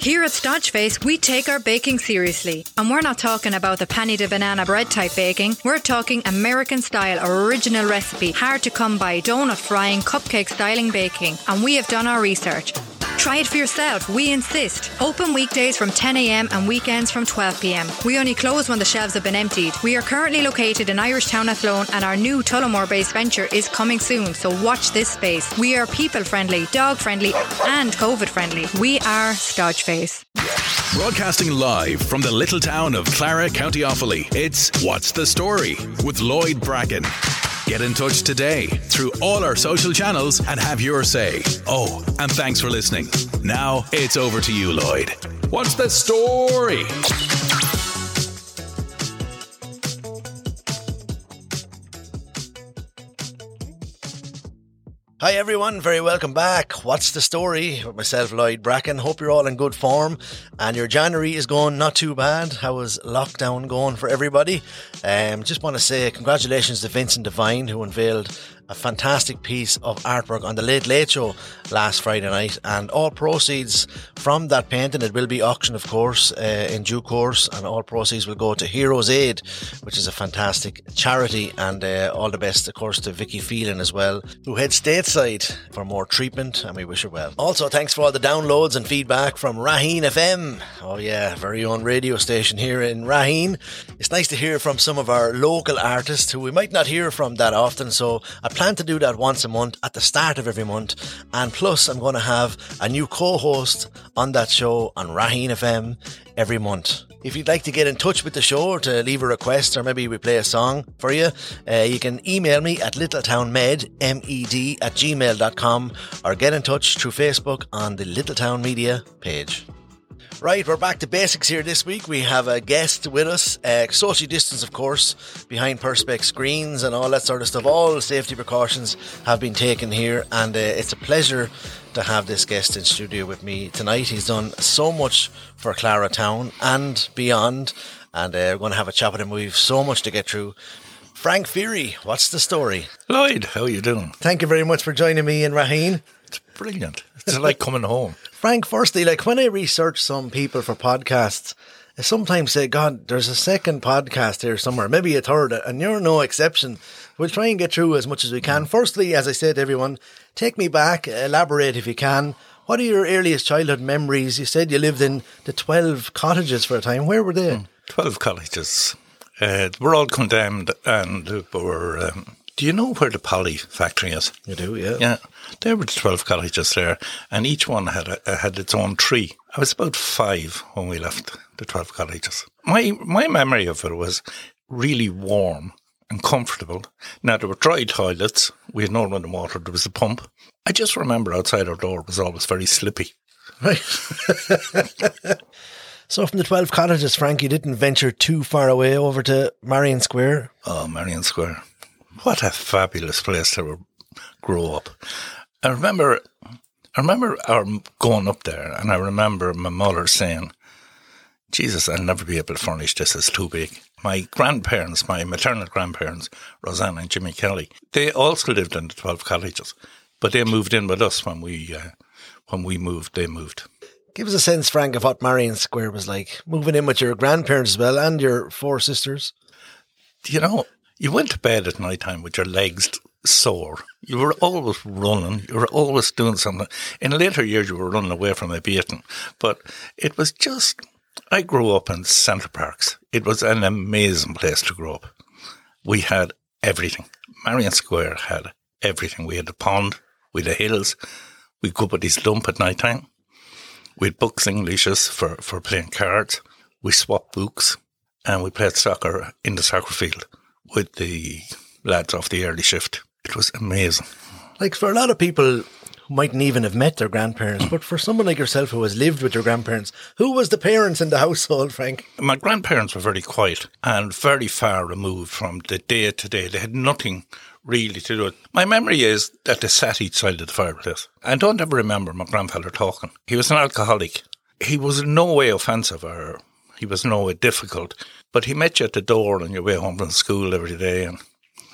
Here at Stodgeface, we take our baking seriously. And we're not talking about the penny de banana bread type baking. We're talking American style, original recipe, hard to come by, donut frying, cupcake styling baking. And we have done our research. Try it for yourself. We insist. Open weekdays from 10am and weekends from 12pm. We only close when the shelves have been emptied. We are currently located in Irish Town Athlone and our new Tullamore based venture is coming soon, so watch this space. We are people friendly, dog friendly, and COVID friendly. We are Stodgeface. Broadcasting live from the little town of Clara, County Offaly, it's What's the Story with Lloyd Bracken. Get in touch today through all our social channels and have your say. Oh, and thanks for listening. Now it's over to you, Lloyd. What's the story? Hi everyone, very welcome back. What's the story with myself, Lloyd Bracken? Hope you're all in good form and your January is going not too bad. How was lockdown going for everybody? Um, just want to say congratulations to Vincent Devine who unveiled a fantastic piece of artwork on the Late Late Show last Friday night, and all proceeds from that painting it will be auctioned, of course, uh, in due course, and all proceeds will go to Heroes Aid, which is a fantastic charity, and uh, all the best, of course, to Vicky Phelan as well, who heads stateside for more treatment, and we wish her well. Also, thanks for all the downloads and feedback from Raheen FM. Oh yeah, very own radio station here in Raheen. It's nice to hear from some of our local artists who we might not hear from that often, so I plan to do that once a month at the start of every month. And plus, I'm going to have a new co host on that show on Raheen FM every month. If you'd like to get in touch with the show to leave a request or maybe we play a song for you, uh, you can email me at littletownmed, M-E-D, at gmail.com or get in touch through Facebook on the Littletown Media page. Right, we're back to basics here this week. We have a guest with us, uh, social distance, of course, behind Perspex screens and all that sort of stuff. All safety precautions have been taken here, and uh, it's a pleasure to have this guest in studio with me tonight. He's done so much for Clara Town and beyond, and uh, we're going to have a chat with him. We've so much to get through. Frank Fury, what's the story? Lloyd, how are you doing? Thank you very much for joining me in Raheen. It's brilliant. It's like coming home. Frank, firstly, like when I research some people for podcasts, I sometimes say, God, there's a second podcast here somewhere, maybe a third, and you're no exception. We'll try and get through as much as we can. Firstly, as I said to everyone, take me back, elaborate if you can. What are your earliest childhood memories? You said you lived in the 12 cottages for a time. Where were they? 12 cottages. Uh, we're all condemned and were. Um, do you know where the Polly factory is? You do, yeah. Yeah. There were 12 cottages there, and each one had a, had its own tree. I was about five when we left the 12 cottages. My, my memory of it was really warm and comfortable. Now, there were dry toilets. We had no running water. There was a pump. I just remember outside our door was always very slippy. Right. so, from the 12 cottages, Frank, you didn't venture too far away over to Marion Square? Oh, Marion Square. What a fabulous place to grow up. I remember, I remember our going up there, and I remember my mother saying, Jesus, I'll never be able to furnish this, it's too big. My grandparents, my maternal grandparents, Roseanne and Jimmy Kelly, they also lived in the 12 cottages, but they moved in with us when we, uh, when we moved, they moved. Give us a sense, Frank, of what Marion Square was like, moving in with your grandparents as well and your four sisters. You know, you went to bed at night time with your legs sore. You were always running. You were always doing something. In later years, you were running away from a beating. But it was just, I grew up in Center Parcs. It was an amazing place to grow up. We had everything. Marion Square had everything. We had the pond, we had the hills. We'd go up this lump at night time. We had books, Englishes for, for playing cards. We swapped books and we played soccer in the soccer field with the lads off the early shift. It was amazing. Like for a lot of people who mightn't even have met their grandparents, but for someone like yourself who has lived with your grandparents, who was the parents in the household, Frank? My grandparents were very quiet and very far removed from the day to day. They had nothing really to do with My memory is that they sat each side of the fireplace. I don't ever remember my grandfather talking. He was an alcoholic. He was in no way offensive or he was no way difficult, but he met you at the door on your way home from school every day and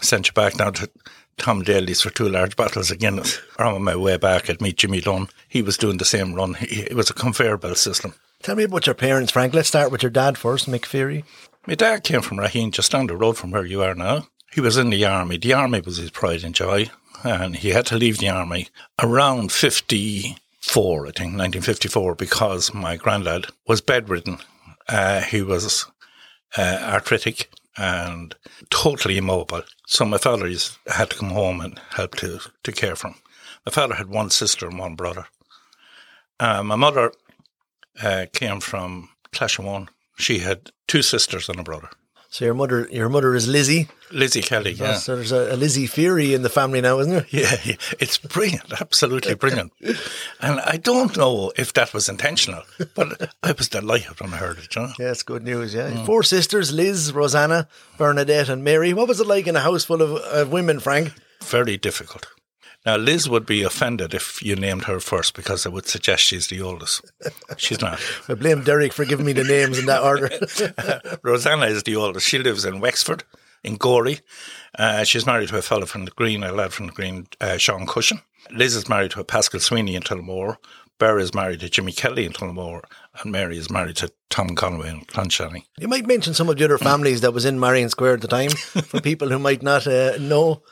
sent you back down to, Tom Daly's for two large bottles. Or on my way back, I'd meet Jimmy Dunn. He was doing the same run. He, it was a conveyor belt system. Tell me about your parents, Frank. Let's start with your dad first, Mick Feary. My dad came from Raheen, just down the road from where you are now. He was in the army. The army was his pride and joy, and he had to leave the army around 54, I think, 1954, because my granddad was bedridden. Uh, he was uh, arthritic and totally immobile. So my father had to come home and help to, to care for him. My father had one sister and one brother. Uh, my mother uh, came from Clashawon. She had two sisters and a brother. So your mother, your mother is Lizzie. Lizzie Kelly, yeah. So there's a, a Lizzie Fury in the family now, isn't there? Yeah, yeah, it's brilliant, absolutely brilliant. And I don't know if that was intentional, but I was delighted when I heard it. You know? Yeah, it's good news. Yeah, four sisters: Liz, Rosanna, Bernadette, and Mary. What was it like in a house full of uh, women, Frank? Very difficult. Now, Liz would be offended if you named her first because I would suggest she's the oldest. She's not. I blame Derek for giving me the names in that order. Rosanna is the oldest. She lives in Wexford, in Gorey. Uh, she's married to a fellow from the Green, a lad from the Green, uh, Sean Cushion. Liz is married to a Pascal Sweeney in Tullamore. Barry is married to Jimmy Kelly in Tullamore. And Mary is married to Tom Conway in Clonshanny. you might mention some of the other families that was in Marion Square at the time for people who might not uh, know.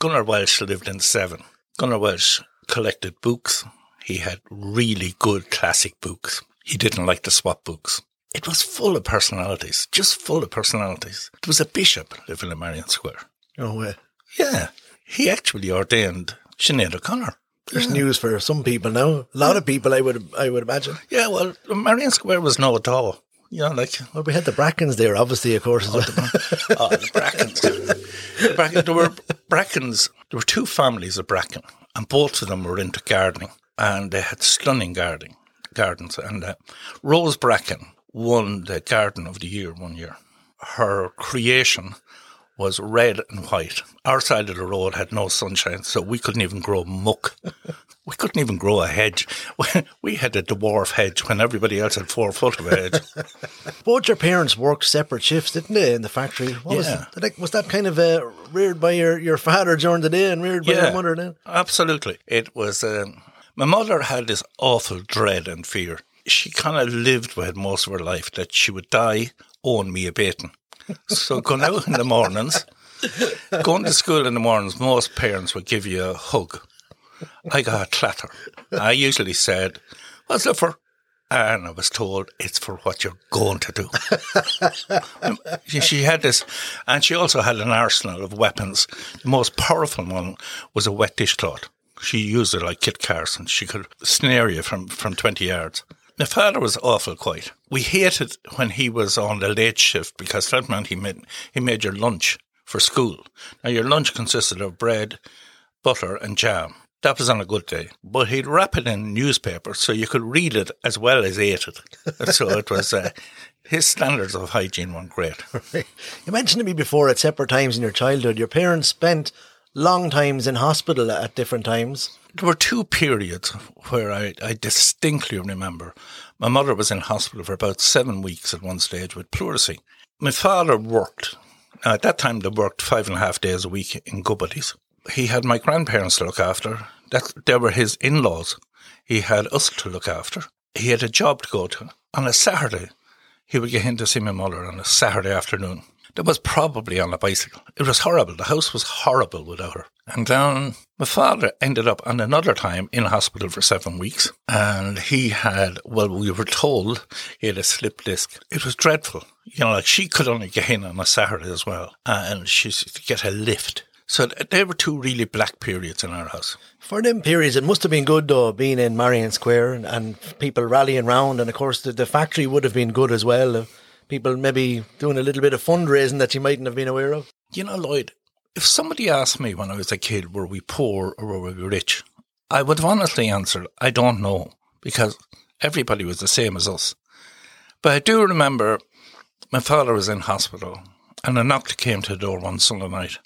Gunnar Welsh lived in Seven. Gunnar Welsh collected books. He had really good classic books. He didn't like the swap books. It was full of personalities, just full of personalities. There was a bishop living in Marion Square. Oh, uh, Yeah, he actually ordained Sinead O'Connor. there's news for some people now. A lot of people, I would, I would imagine. Yeah, well, Marion Square was no at all. You know, like Well, we had the Brackens there, obviously, of course. as well. oh, the Brackens. The Bracken, there were Brackens. There were two families of Bracken, and both of them were into gardening, and they had stunning gardening gardens. And uh, Rose Bracken won the Garden of the Year one year. Her creation was red and white. Our side of the road had no sunshine, so we couldn't even grow muck. We couldn't even grow a hedge. We had a dwarf hedge when everybody else had four foot of a hedge. Both your parents worked separate shifts, didn't they, in the factory? What Yeah. that- was that kind of uh, reared by your, your father during the day and reared by your mother then? Absolutely. It was, um, my mother had this awful dread and fear. She kind of lived with it most of her life that she would die owing me a baiting. So going out in the mornings, going to school in the mornings, most parents would give you a hug. I got a clatter. I usually said, What's it for? And I was told it's for what you're going to do. she, she had this, and she also had an arsenal of weapons. The most powerful one was a wet dishcloth. She used it like Kit Carson. She could snare you from, from 20 yards. My father was awful quiet. We hated when he was on the late shift because that meant he made, he made your lunch for school. Now, your lunch consisted of bread, butter, and jam. That was on a good day. But he'd wrap it in newspaper so you could read it as well as eat it. so it was, uh, his standards of hygiene weren't great. You mentioned to me before at separate times in your childhood, your parents spent long times in hospital at different times. There were two periods where I, I distinctly remember. My mother was in hospital for about seven weeks at one stage with pleurisy. My father worked. Now, at that time, they worked five and a half days a week in Goodbody's. He had my grandparents to look after. That they were his in-laws. He had us to look after. He had a job to go to. On a Saturday, he would get in to see my mother on a Saturday afternoon. That was probably on a bicycle. It was horrible. The house was horrible without her. And then my father ended up on another time in hospital for seven weeks. And he had, well, we were told he had a slip disc. It was dreadful. You know, like she could only get in on a Saturday as well. And she used to get a lift. So there were two really black periods in our house. For them periods, it must have been good though, being in Marion Square and, and people rallying round. And of course, the, the factory would have been good as well. People maybe doing a little bit of fundraising that you mightn't have been aware of. You know, Lloyd, if somebody asked me when I was a kid, were we poor or were we rich? I would have honestly answered, I don't know, because everybody was the same as us. But I do remember my father was in hospital and a knock came to the door one Sunday night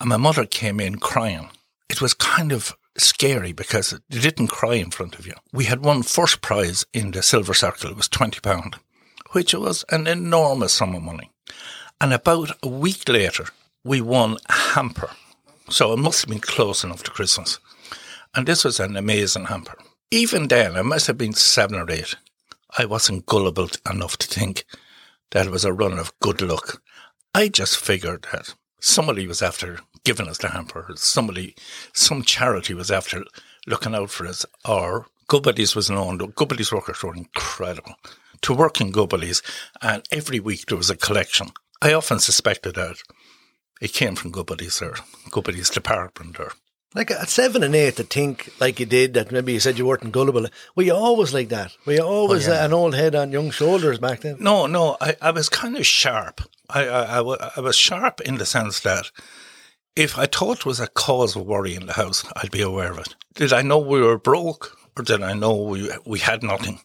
and my mother came in crying. It was kind of scary because they didn't cry in front of you. We had won first prize in the silver circle. It was £20, which was an enormous sum of money. And about a week later, we won a hamper So it must have been close enough to Christmas. And this was an amazing hamper. Even then, I must have been seven or eight. I wasn't gullible enough to think that it was a run of good luck. I just figured that somebody was after giving us the hamper, somebody, some charity was after looking out for us, or Goodbody's was known. Goodbody's workers were incredible. To work in Goodbody's, and every week there was a collection. I often suspected that it came from Goodbody's or Goodbody's department or like at seven and eight to think like you did that maybe you said you weren't gullible. Were you always like that? Were you always Oh, yeah. uh, an old head on young shoulders back then? No, no, I, I was kind of sharp. I, I, I, I was sharp in the sense that if I thought was a cause of worry in the house, I'd be aware of it. Did I know we were broke or did I know we, we had nothing?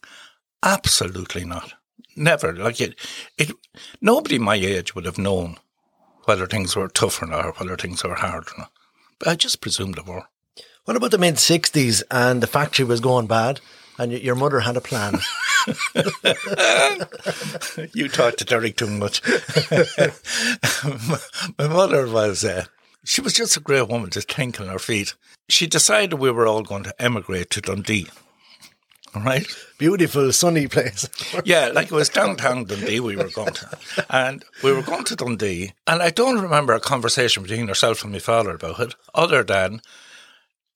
Absolutely not. Never. Like it, it, nobody my age would have known whether things were tough or not, or whether things were hard or not. But I just presumed they were. What about the mid sixties and the factory was going bad, and y- your mother had a plan? you talk to Derek too much. My mother was, uh, she was just a great woman, just thinking on her feet. She decided we were all going to emigrate to Dundee. Right? Beautiful sunny place. Yeah, like it was downtown Dundee we were going to. And we were going to Dundee. And I don't remember a conversation between herself and my father about it, other than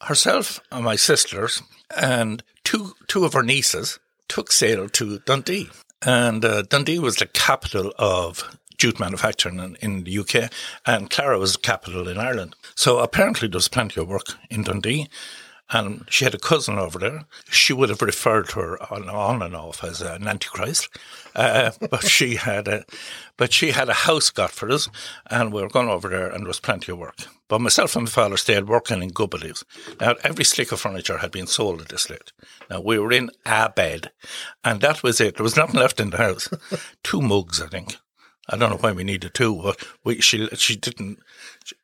herself and my sisters and two two of her nieces took sail to Dundee. And uh, Dundee was the capital of jute manufacturing in, in the UK, and Clara was the capital in Ireland. So apparently there was plenty of work in Dundee. And she had a cousin over there. She would have referred to her on, on and off as an antichrist, uh, but she had a, but she had a house got for us, and we were going over there, and there was plenty of work. But myself and my father stayed working in Goodbody's. Now every stick of furniture had been sold at this stage. Now we were in a bed, and that was it. There was nothing left in the house. Two mugs, I think. I don't know why we needed two, but we she she didn't.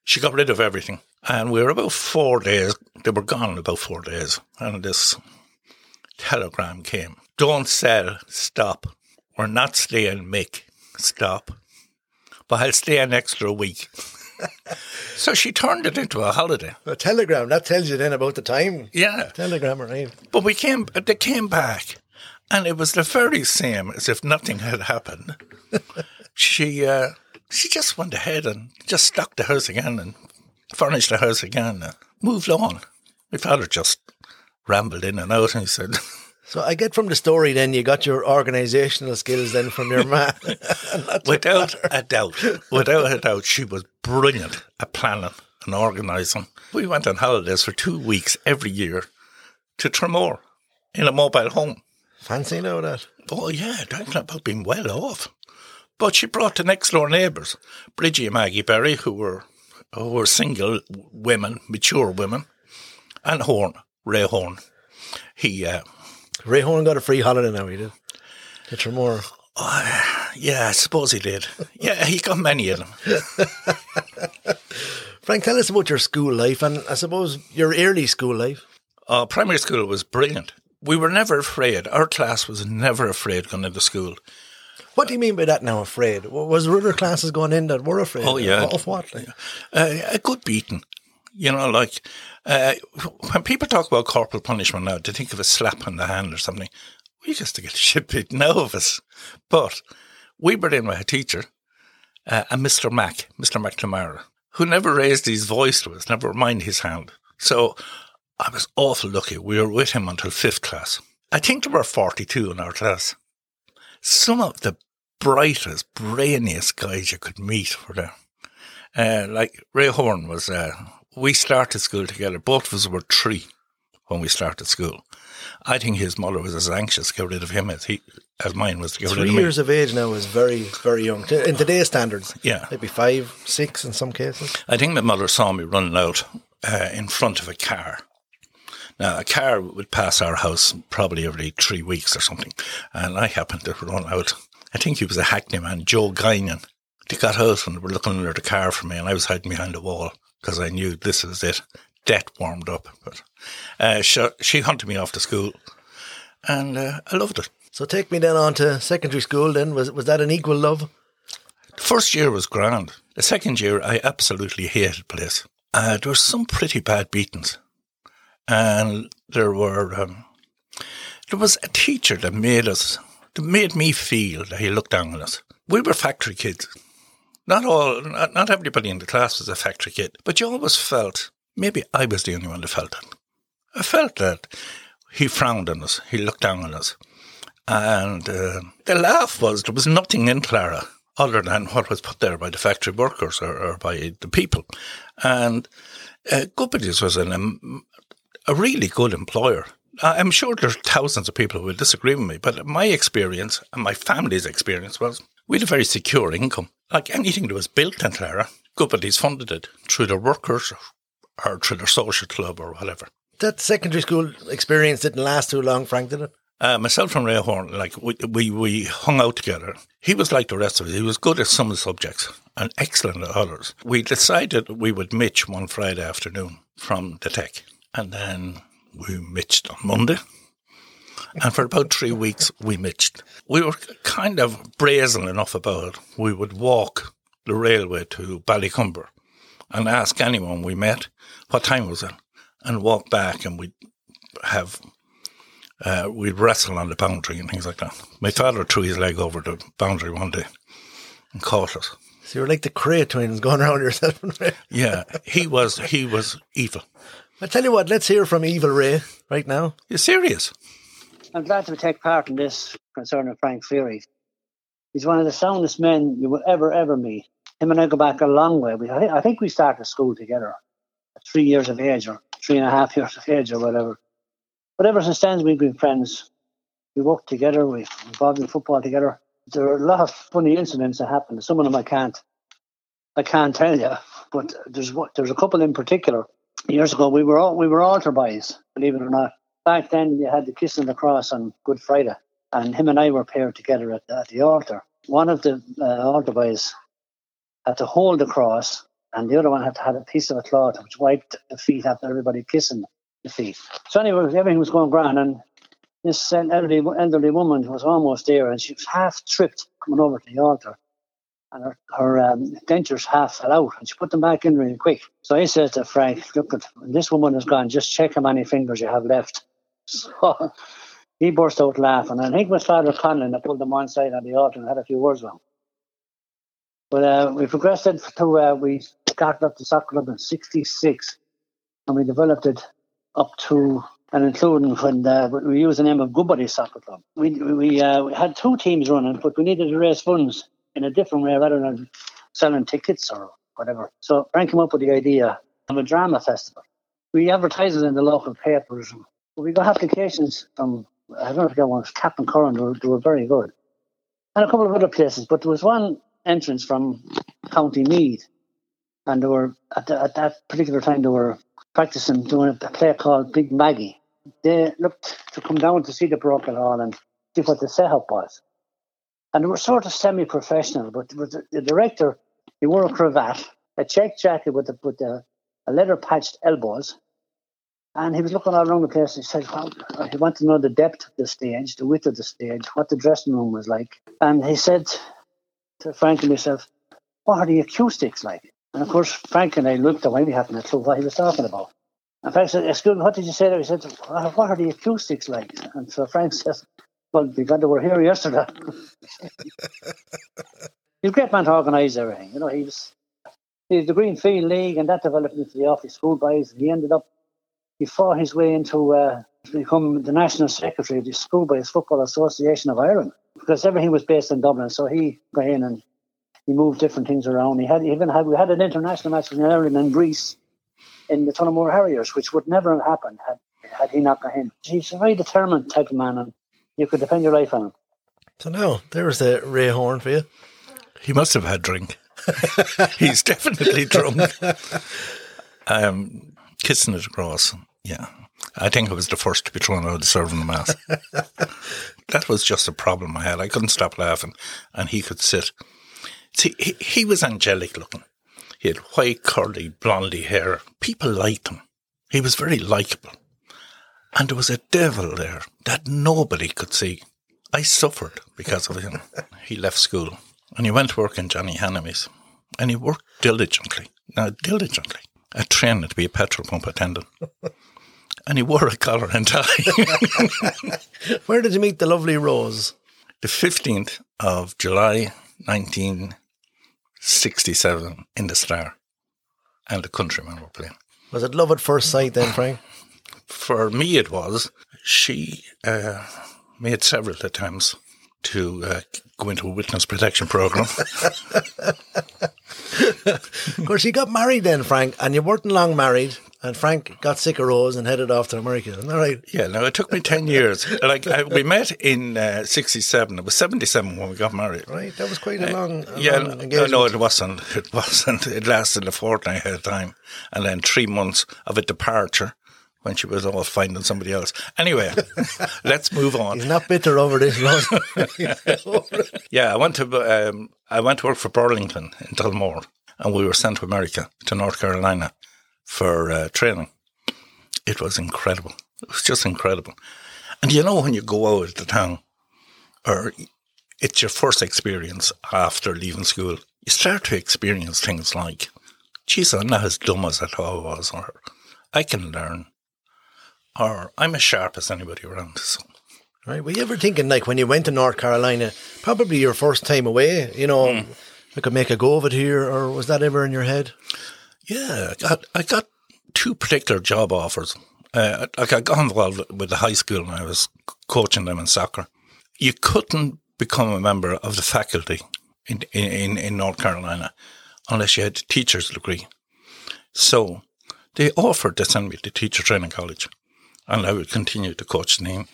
She got rid of everything, and we were about four days. They were gone in about four days, and this telegram came: "Don't sell. Stop. We're not staying, Mick. Stop. But I'll stay an extra week." so she turned it into a holiday. a telegram that tells you then about the time. Yeah, Telegram arrived. but we came. They came back, and it was the very same as if nothing had happened. she uh, she just went ahead and just stocked the house again and furnished the house again and moved on. My father just rambled in and out, and he said, So I get from the story then you got your organisational skills then from your man. without a doubt, without a doubt, she was brilliant at planning and organising. We went on holidays for two weeks every year to Tramore in a mobile home. Fancy now that. Oh, yeah, talking about being well off. But she brought the next door neighbours, Bridgie and Maggie Berry, who were who were single women, mature women, and Horn, Ray Horn. He, uh, Ray Horn got a free holiday now, he did. To Tramore. yeah, I suppose he did. Yeah, he got many of them. Frank, tell us about your school life and I suppose your early school life. Uh, primary school was brilliant. We were never afraid. Our class was never afraid going into school. What do you mean by that now, afraid? Was there other classes going in that were afraid? Oh, yeah. Of what? Like? Uh, a good beating. You know, like uh, when people talk about corporal punishment now, they think of a slap on the hand or something. We used to get the shit beaten out of us. But we were in with a teacher, uh, a Mr. Mac, Mr. McNamara, who never raised his voice to us, never mind his hand. So I was awful lucky. We were with him until fifth class. I think there were 42 in our class. Some of the brightest, brainiest guys you could meet were there. Uh, like Ray Horn was, uh, we started school together. Both of us were three when we started school. I think his mother was as anxious to get rid of him as he, as mine was to get rid Three of me. years of age now is very, very young. In today's standards. Yeah. Maybe five, six in some cases. I think my mother saw me running out uh, in front of a car. Now, a car would pass our house probably every three weeks or something, and I happened to run out. I think he was a Hackney man, Joe Guinan. They got out and they were looking under the car for me, and I was hiding behind a wall because I knew this is it. Death warmed up. But uh, she, she hunted me off to school, and uh, I loved it. So take me then on to secondary school then. Was was that an equal love? The first year was grand. The second year, I absolutely hated the place. uh, there were some pretty bad beatings. And there were, um, there was a teacher that made us, that made me feel that he looked down on us. We were factory kids. Not all, not, not everybody in the class was a factory kid, but you always felt, maybe I was the only one that felt it. I felt that he frowned on us, he looked down on us. And uh, the laugh was there was nothing in Clara other than what was put there by the factory workers or, or by the people. And uh, was an, um, a really good employer. I'm sure there's thousands of people who will disagree with me, but my experience and my family's experience was we had a very secure income. Like anything that was built in Clara, Goodbody's funded it through their workers or through their social club or whatever. That secondary school experience didn't last too long, Frank, did it? Uh, myself and Ray Horn, like we, we, we hung out together. He was like the rest of us. He was good at some of the subjects and excellent at others. We decided we would mitch one Friday afternoon from the tech, and then we mitched on Monday. And for about three weeks, we mitched. We were kind of brazen enough about it. We would walk the railway to Ballycumber and ask anyone we met what time was it, and walk back, and we'd have uh, we'd wrestle on the boundary and things like that. My father threw his leg over the boundary one day and caught us. So you're like the Kray twins going around yourself. yeah, he was he was evil. I tell you what, let's hear from Evil Ray right now. You're serious? I'm glad to take part in this concerning Frank Feary. He's one of the soundest men you will ever, ever meet. Him and I go back a long way. We, I think we started school together at three years of age or three and a half years of age or whatever. But ever since then, we've been friends. We worked together. We've involved in football together. There are a lot of funny incidents that happened. Some of them I can't, I can't tell you. But there's there's a couple in particular. Years ago, we were all we were altar boys. Believe it or not. Back then, you had the kiss on the cross on Good Friday, and him and I were paired together at, at the altar. One of the uh, altar boys had to hold the cross, and the other one had to have a piece of a cloth which wiped the feet after everybody kissing the feet. So anyway, everything was going grand, and this elderly, elderly woman was almost there, and she was half tripped coming over to the altar, and her, her um, dentures half fell out, and she put them back in really quick. So I said to Frank, "Look, at this woman has gone. Just check how many fingers you have left." So he burst out laughing, and I think was Father Conlon that pulled them one side on the altar and had a few words with him. But uh, we progressed to uh, we started up the soccer club in '66, and we developed it up to and including when uh, we used the name of Goodbody Soccer Club. We we, uh, we had two teams running, but we needed to raise funds in a different way rather than selling tickets or whatever. So Frank came up with the idea of a drama festival. We advertised it in the local papers. We got applications from I don't forget one, Captain Curran. They were, they were very good, and a couple of other places. But there was one entrance from County Meath, and there were at, the, at that particular time they were practicing doing a play called Big Maggie. They looked to come down to see the Parochial Hall and see what the setup was. And they were sort of semi professional, but the, director, he wore a cravat, a check jacket with, the, with the, a leather patched elbows, and he was looking all around the place. He said, well, uh, he wanted to know the depth of the stage, the width of the stage, what the dressing room was like. And he said to Frank and myself, What are the acoustics like? And of course, Frank and I looked away, we hadn't a clue what he was talking about. And Frank said, Excuse me, what did you say there? He said, What are the acoustics like? And so Frank says, Well, because they were here yesterday. He's a great man to organise everything. You know, he was he's the Greenfield League, and that developed into the Offaly Schoolboys. And he ended up, he fought his way into uh, become the national secretary of the Schoolboys Football Association of Ireland because everything was based in Dublin. So he got in and he moved different things around. He had even had we had an international match in Ireland and Greece in the Tullamore Harriers, which would never have happened had had he not got in. He's a very determined type of man, and you could defend your life on him. So now there's the Ray Horn for you. He must have had drink. He's definitely drunk. Um, kissing it across, yeah. I think I was the first to be thrown out of the serving the mass. that was just a problem I had. I couldn't stop laughing, and he could sit See, he, he was angelic looking. He had white, curly, blondie hair. People liked him. He was very likable. And there was a devil there that nobody could see. I suffered because of him. he left school and he went to work in Johnny Hannamies and he worked diligently. Now, diligently. at training to be a petrol pump attendant. and he wore a collar and tie. Where did you meet the lovely Rose? the 15th of July 1967 in the Star. And the Countrymen were playing. Was it love at first sight then, Frank? For me, it was. She uh, made several attempts to uh, go into a witness protection program. of course, you got married then, Frank, and you weren't long married. And Frank got sick of Rose and headed off to America. Isn't that right? Yeah, no, it took me 10 years. Like, I, we met in uh, 67. It was 77 when we got married. Right, that was quite a long, a yeah, long no, engagement. no, it wasn't. It wasn't. It lasted a fortnight at a time. And then three months of a departure when she was off finding somebody else. Anyway, let's move on. He's not bitter over this, Rose. Yeah, I went to um, I went to work for Burlington in Tullamore, and we were sent to America to North Carolina for uh, training. It was incredible. It was just incredible. And you know when you go out of the town, or it's your first experience after leaving school, you start to experience things like, "Geez, I'm not as dumb as I thought I was," or "I can learn," or "I'm as sharp as anybody around." So right, were you ever thinking, like, when you went to North Carolina, probably your first time away, you know, Hmm. I could make a go of it here, or was that ever in your head? Yeah, I got, I got two particular job offers. Uh, like I got involved with the high school and I was coaching them in soccer. You couldn't become a member of the faculty in, in, in North Carolina unless you had a teacher's degree. So they offered to send me to teacher training college and I would continue to coach the team.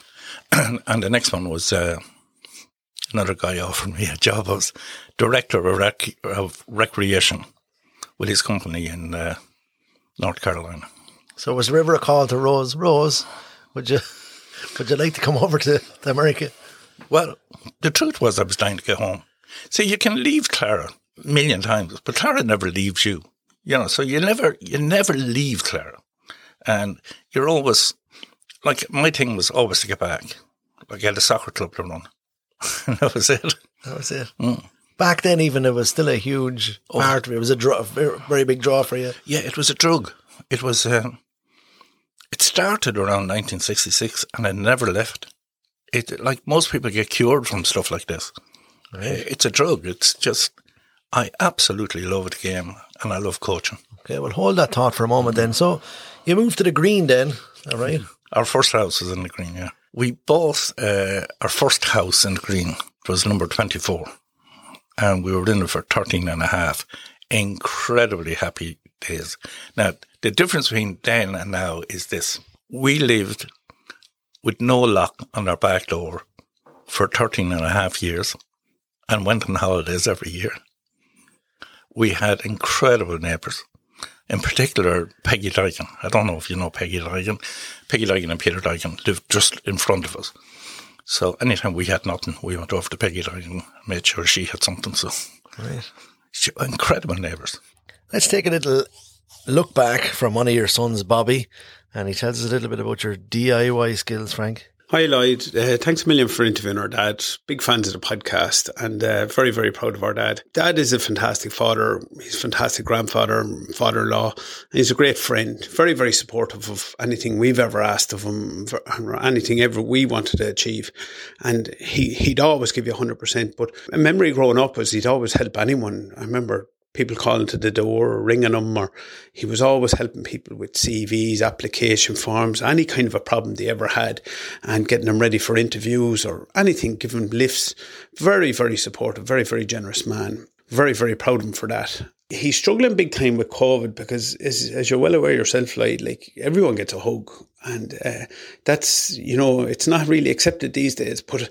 and the next one was uh, another guy offered me a job as director of, rec- of recreation with his company in uh, North Carolina. So was there ever a call to Rose? Rose, would you would you like to come over to, to America? Well, the truth was I was dying to get home. See, you can leave Clara a million times, but Clara never leaves you. You know, so you never you never leave Clara, and you're always like my thing was always to get back. Like I had a soccer club to run, and that was it. That was it. Mm. Back then, even it was still a huge Oh. part of it. It was a draw, very, very big draw for you. Yeah, it was a drug. It was. Um, it started around 1966, and I never left. It like most people get cured from stuff like this. It's a drug. It's just. I absolutely love the game, and I love coaching. Okay, well, hold that thought for a moment then. So you moved to the green then, all right? Our first house was in the green. Yeah, we bought uh, our first house in the green. It was number 24, and we were in it for 13 and a half. Incredibly happy days. Now, the difference between then and now is this. We lived with no lock on our back door for 13 and a half years and went on holidays every year. We had incredible neighbours. In particular, Peggy Dyken. I don't know if you know Peggy Dyken. Peggy Dyken and Peter Dyken lived just in front of us. So anytime we had nothing, we went over to Peggy Dyken and made sure she had something. So Right. incredible neighbours. Let's take a little look back from one of your sons, Bobby, and he tells us a little bit about your DIY skills, Frank. Hi, Lloyd. Uh, thanks a million for interviewing our dad. Big fans of the podcast and uh, very, very proud of our dad. Dad is a fantastic father. He's a fantastic grandfather, father in law. He's a great friend. Very, very supportive of anything we've ever asked of him, anything ever we wanted to achieve. And he, he'd always give you 100%. But a memory growing up was he'd always help anyone. I remember people calling to the door or ringing him or he was always helping people with CVs, application forms, any kind of a problem they ever had and getting them ready for interviews or anything, giving them lifts. Very, very supportive, very, very generous man. Very, very proud of him for that. He's struggling big time with COVID because, as, as you're well aware yourself, like, like everyone gets a hug. And uh, that's, you know, it's not really accepted these days. But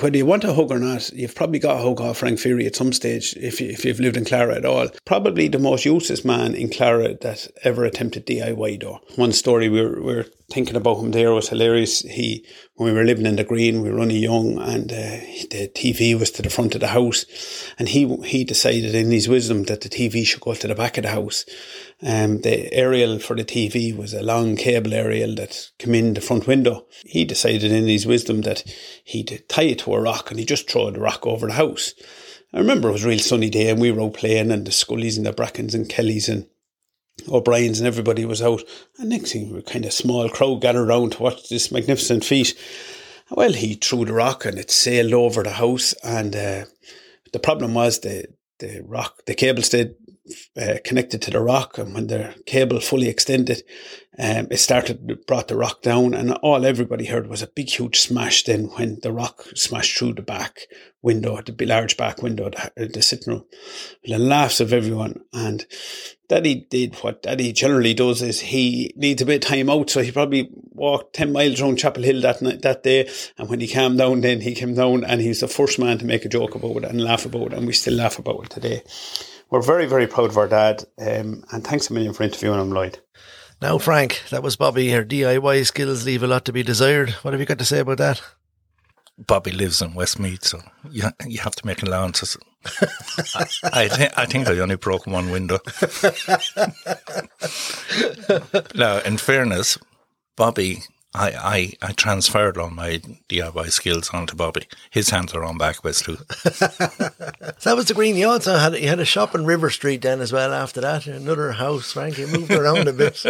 whether you want a hug or not, you've probably got a hug off Frank Fury at some stage if, you, if you've lived in Clara at all. Probably the most useless man in Clara that ever attempted DIY though. One story we were, we were thinking about him there was hilarious. He, when we were living in the green, we were only young and uh, the TV was to the front of the house. And he, he decided in his wisdom that the TV should go to the back of the house. Um, the aerial for the TV was a long cable aerial that came in the front window. He decided in his wisdom that he'd tie it to a rock and he'd just throw the rock over the house. I remember it was a real sunny day and we were out playing and the Scullies and the Brackens and Kellys and O'Brien's and everybody was out. And next thing, we were kind of small crowd gathered around to watch this magnificent feat. Well, he threw the rock and it sailed over the house. And uh, the problem was the the rock, the cable stayed uh, connected to the rock, and when the cable fully extended, um, it started brought the rock down, and all everybody heard was a big, huge smash. Then when the rock smashed through the back window, the large back window, the, the sitting room, the laughs of everyone, and Daddy did what Daddy generally does is he needs a bit of time out, so he probably walked ten miles around Chapel Hill that night, that day, and when he came down, then he came down, and he's the first man to make a joke about it and laugh about it, and we still laugh about it today we're very, very proud of our dad. Um, and thanks a million for interviewing him, Lloyd. Now, Frank, that was Bobby. Her DIY skills leave a lot to be desired. What have you got to say about that? Bobby lives in Westmeath, so you, you have to make allowances. I, I, th- I think I only broke one window. now, in fairness, Bobby I, I, I transferred all my DIY skills onto Bobby. His hands are on back with too. so that was the green. You also had you had a shop in River Street then as well. After that, another house. Frank, you moved around a bit.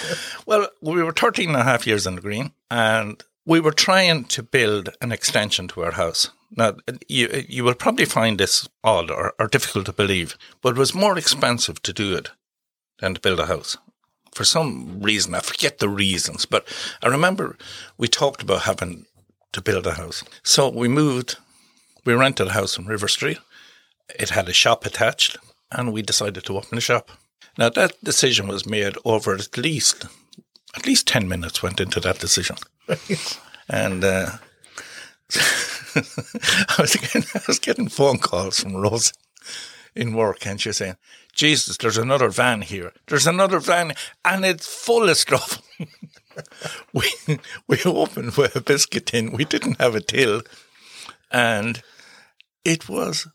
well, we were 13 and a half years in the green, and we were trying to build an extension to our house. Now, you you will probably find this odd or, or difficult to believe, but it was more expensive to do it than to build a house for some reason, I forget the reasons, but I remember we talked about having to build a house. So we moved, we rented a house in River Street. It had a shop attached, and we decided to open a shop. Now that decision was made over at least at least ten minutes went into that decision, and uh, I was getting I was getting phone calls from Rose in work, and she was saying, Jesus, there's another van here. There's another van, and it's full of stuff. we we opened with a biscuit tin. We didn't have a till, and it was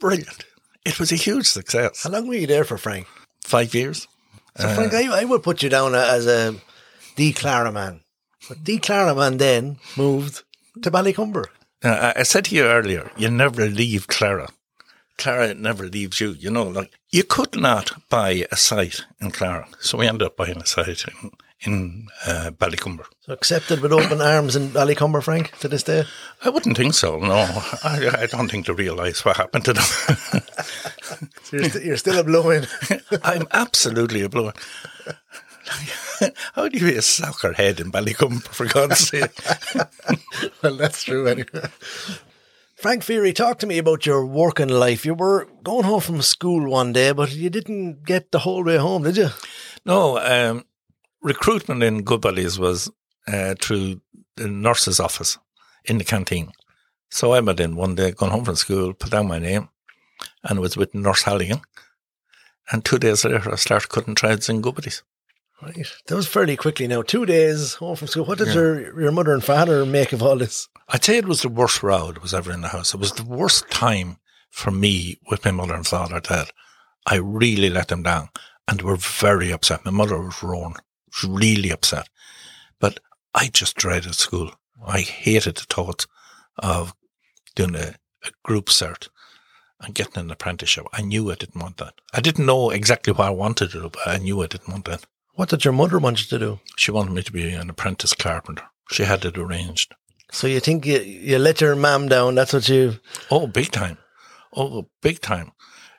brilliant. It was a huge success. How long were you there for, Frank? Five years. So, uh, Frank, I, I would put you down as a D Clara man. But D Clara man then moved to Ballycumber. Uh, I said to you earlier, you never leave Clara. Clara never leaves you. You know, like you could not buy a site in Clara, so we ended up buying a site in in uh, Ballycumber. So accepted with open arms in Ballycumber, Frank, to this day? I wouldn't think so. No, I, I don't think they realise what happened to them. so you're, st- you're still a blowing. I'm absolutely a blowing. How do you be a soccer head in Ballycumber, for God's sake? well, that's true anyway. Frank Feary, talk to me about your working life. You were going home from school one day, but you didn't get the whole way home, did you? No, um, recruitment in Goodbody's was uh, through the nurse's office in the canteen. So I went in one day, gone home from school, put down my name, and was with Nurse Halligan. And two days later, I started cutting threads in Goodbody's. Right. That was fairly quickly now. Two days home from school. What did yeah. your, your mother and father make of all this? I'd say it was the worst row that was ever in the house. It was the worst time for me with my mother and father that I really let them down and they were very upset. My mother was roaring. She was really upset. But I just dreaded school. I hated the thought of doing a, a group cert and getting an apprenticeship. I knew I didn't want that. I didn't know exactly what I wanted to do, but I knew I didn't want that. What did your mother want you to do? She wanted me to be an apprentice carpenter. She had it arranged. So you think you, you let your mum down? That's what you. Oh, big time. Oh, big time.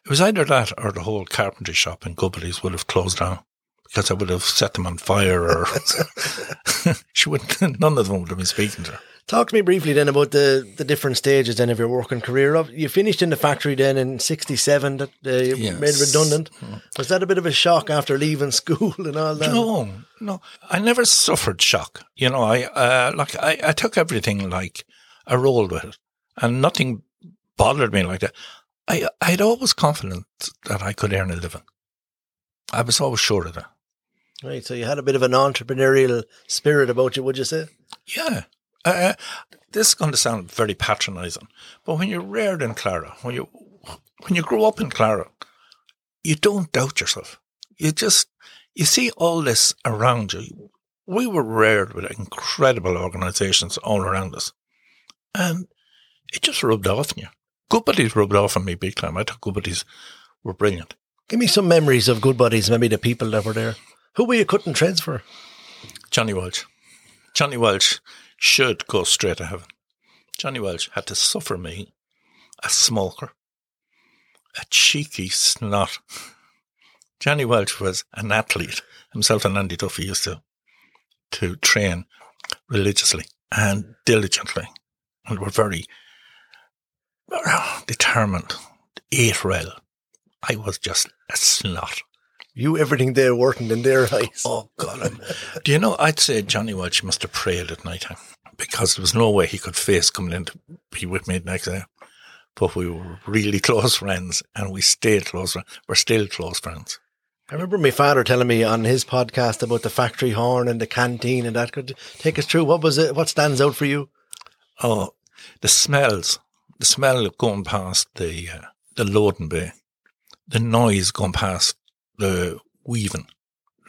It was either that or the whole carpentry shop in Goodbody's would have closed down because I would have set them on fire or she wouldn't, none of them would have been speaking to her. Talk to me briefly then about the, the different stages then of your working career. You finished in the factory then in '67 that uh, you yes. made redundant. Was that a bit of a shock after leaving school and all that? No, no, I never suffered shock. You know, I uh, like I, I took everything like I rolled with it, and nothing bothered me like that. I I had always confidence that I could earn a living. I was always sure of that. Right, so you had a bit of an entrepreneurial spirit about you, would you say? Yeah, uh, this is going to sound very patronising, but when you're reared in Clara, when you when you grow up in Clara, you don't doubt yourself. You just you see all this around you. We were reared with incredible organisations all around us, and it just rubbed off on you. Goodbody's rubbed off on me big time. I thought Goodbody's were brilliant. Give me some memories of Goodbody's, maybe the people that were there. Who were you cutting treads for? Johnny Welch. Johnny Welch should go straight to heaven. Johnny Welch had to suffer me, a smoker, a cheeky snot. Johnny Welch was an athlete. Himself and Andy Duffy used to to train religiously and diligently, and were very determined. Ate well. I was just a snot. You everything there working in their eyes. Oh God! Do you know? I'd say Johnny Welch must have prayed at night time because there was no way he could face coming in to be with me next day. But we were really close friends, and we stayed close. We're still close friends. I remember my father telling me on his podcast about the factory horn and the canteen and that. Could take us through what was it? What stands out for you? Oh, the smells, the smell of going past the uh, the loading bay, the noise going past the weaving,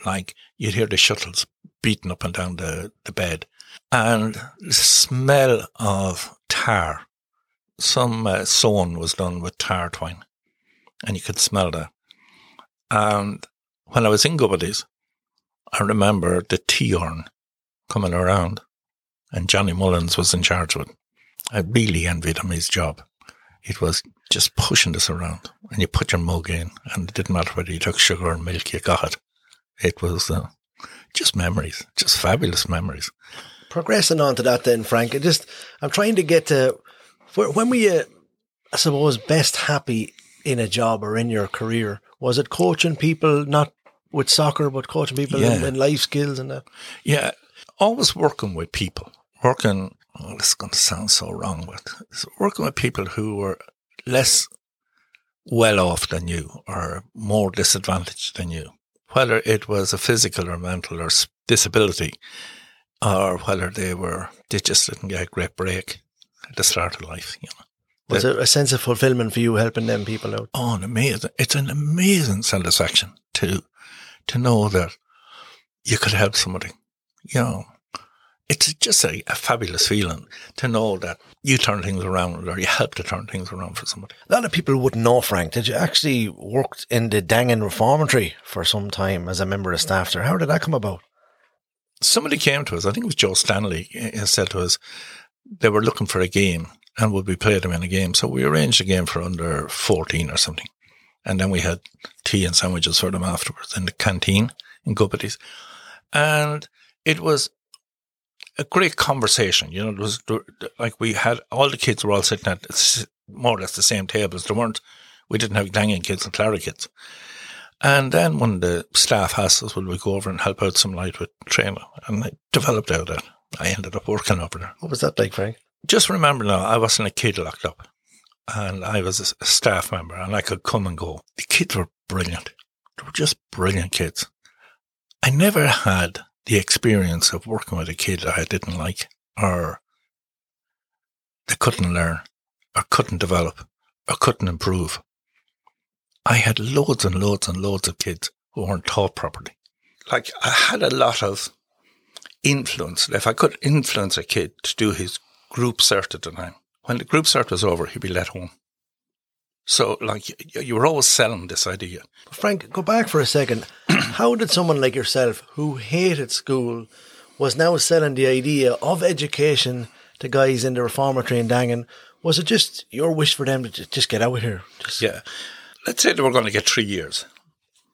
like you'd hear the shuttles beating up and down the, the bed, and the smell of tar. Some uh, sewing was done with tar twine, and you could smell that. And when I was in Goodbody's, I remember the tea urn coming around, and Johnny Mullins was in charge of it. I really envied him his job. It was just pushing this around, and you put your mug in, and it didn't matter whether you took sugar or milk, you got it. It was uh, just memories, just fabulous memories. Progressing on to that, then, Frank. I just I'm trying to get to where, when were you, I suppose, best happy in a job or in your career? Was it coaching people, not with soccer, but coaching people in, Yeah. in life skills and that? Yeah, always working with people, working. Oh, this is going to sound so wrong, but working with people who were less well off than you or more disadvantaged than you, whether it was a physical or mental or disability, or whether they were they just didn't get a great break at the start of life. You know, Was That- it a sense of fulfillment for you helping them people out? oh, an amazing! It's an amazing satisfaction to to know that you could help somebody. You know, it's just a, a fabulous feeling to know that you turn things around or you help to turn things around for somebody. A lot of people wouldn't know, Frank. Did you actually worked in the Daingean Reformatory for some time as a member of staff there? How did that come about? Somebody came to us. I think it was Joe Stanley. said to us they were looking for a game and would we play them in a game. So we arranged a game for under fourteen or something, and then we had tea and sandwiches for them afterwards in the canteen in Goodbody's, and it was a great conversation. You know, it was like we had all the kids were all sitting at more or less the same tables. There weren't, we didn't have Daingean kids and Clara kids. And then when the staff asked us, will we go over and help out some light with training? And I developed out of that. I ended up working over there. What was that like, Frank? Just remember now, I wasn't a kid locked up. And I was a staff member and I could come and go. The kids were brilliant. They were just brilliant kids. I never had the experience of working with a kid that I didn't like or that couldn't learn or couldn't develop or couldn't improve. I had loads and loads and loads of kids who weren't taught properly. Like I had a lot of influence. If I could influence a kid to do his group cert at the time, when the group cert was over, he'd be let home. So, like, you, were always selling this idea. Frank, go back for a second. How did someone like yourself, who hated school, was now selling the idea of education to guys in the reformatory in Daingean? Was it just your wish for them to just get out of here? Just, Yeah. Let's say they were going to get three years.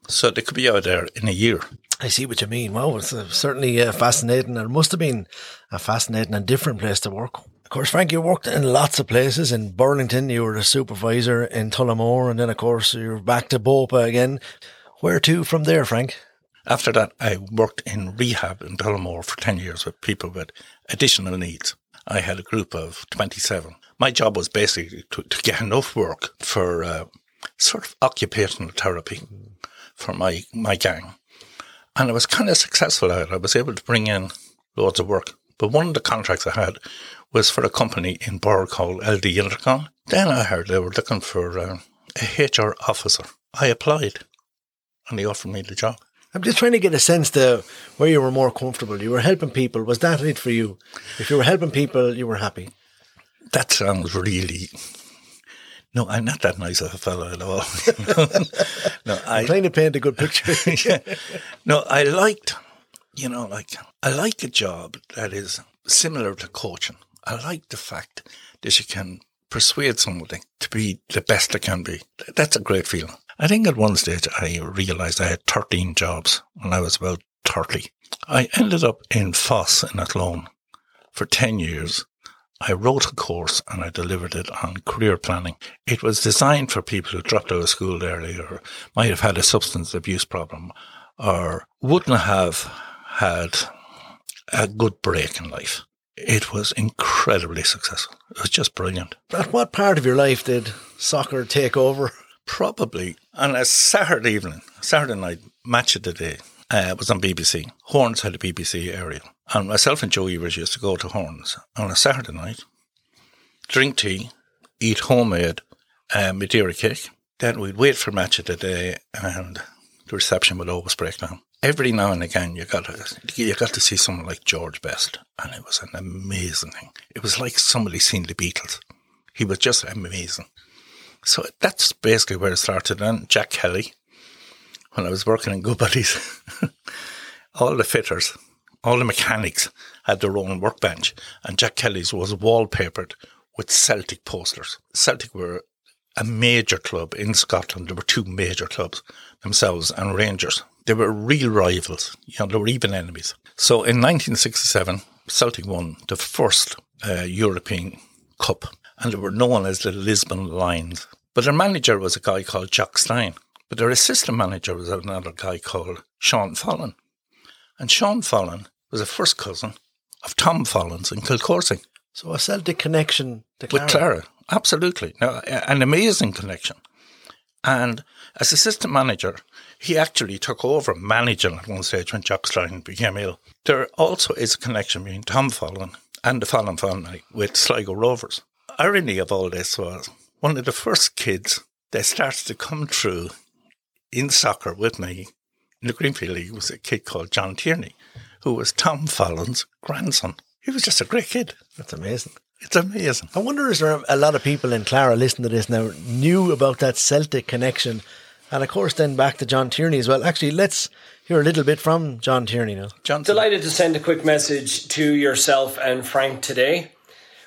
So they could be out there in a year. I see what you mean. Well, it's uh, certainly uh, fascinating. and It must have been a fascinating and different place to work. Of course, Frank, you worked in lots of places. In Burlington, you were a supervisor in Tullamore, and then, of course, you're back to Bopa again. Where to from there, Frank? After that, I worked in rehab in Tullamore for 10 years with people with additional needs. I had a group of 27. My job was basically to, to get enough work for uh, sort of occupational therapy for my, my gang. And I was kind of successful at it. I was able to bring in loads of work. But one of the contracts I had was for a company in Bor called LD Intercon. Then I heard they were looking for uh, a HR officer. I applied and they offered me the job. I'm just trying to get a sense to where you were more comfortable. You were helping people. Was that it for you? If you were helping people, you were happy. That sounds really No, I'm not that nice of a fellow at all. no, I'm trying to paint a good picture. yeah. No, I liked, you know, like, I like a job that is similar to coaching. I like the fact that you can persuade somebody to be the best they can be. That's a great feeling. I think at one stage I realised I had 13 jobs when I was about 30. I ended up in FÁS in Athlone for 10 years. I wrote a course and I delivered it on career planning. It was designed for people who dropped out of school early or might have had a substance abuse problem or wouldn't have had a good break in life. It was incredibly successful. It was just brilliant. At what part of your life did soccer take over? Probably on a Saturday evening, Saturday night, match of the day. Uh, was on BBC. Horns had a BBC aerial. And myself and Joe Evers used to go to Horns on a Saturday night, drink tea, eat homemade uh, Madeira cake. Then we'd wait for match of the day and the reception would always break down. Every now and again, you got to you got to see someone like George Best, and it was an amazing thing. It was like somebody seen the Beatles. He was just amazing. So that's basically where it started. And Jack Kelly, when I was working in Goodbody's, all the fitters, all the mechanics had their own workbench, and Jack Kelly's was wallpapered with Celtic posters. Celtic were a major club in Scotland. There were two major clubs themselves and Rangers. They were real rivals. You know, they were even enemies. So in 1967, Celtic won the first uh, European Cup, and they were known as the Lisbon Lions. But their manager was a guy called Jock Stein. But their assistant manager was another guy called Sean Fallon. And Sean Fallon was a first cousin of Tom Fallon's in Kilcorsing. So a the connection to Clara. With Clara, absolutely. Now, an amazing connection. And as assistant manager, he actually took over managing at one stage when Jock Stein became ill. There also is a connection between Tom Fallon and the Fallon family with Sligo Rovers. Irony of all this was one of the first kids that started to come through in soccer with me in the Greenfield League was a kid called John Tierney, who was Tom Fallon's grandson. He was just a great kid. That's amazing. It's amazing. I wonder is there a lot of people in Clara listening to this now knew about that Celtic connection, and of course then back to John Tierney as well. Actually, let's hear a little bit from John Tierney now. John, delighted to send a quick message to yourself and Frank today.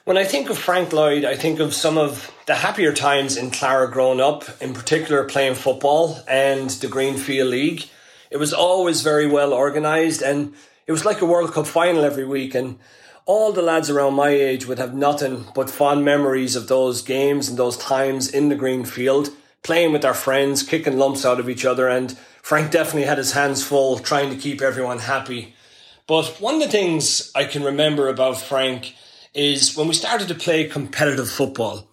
When I think of Frank Lloyd, I think of some of the happier times in Clara growing up, in particular playing football and the Greenfield League. It was always very well organised and it was like a World Cup final every week. And all the lads around my age would have nothing but fond memories of those games and those times in the Greenfield, playing with our friends, kicking lumps out of each other. And Frank definitely had his hands full trying to keep everyone happy. But one of the things I can remember about Frank is when we started to play competitive football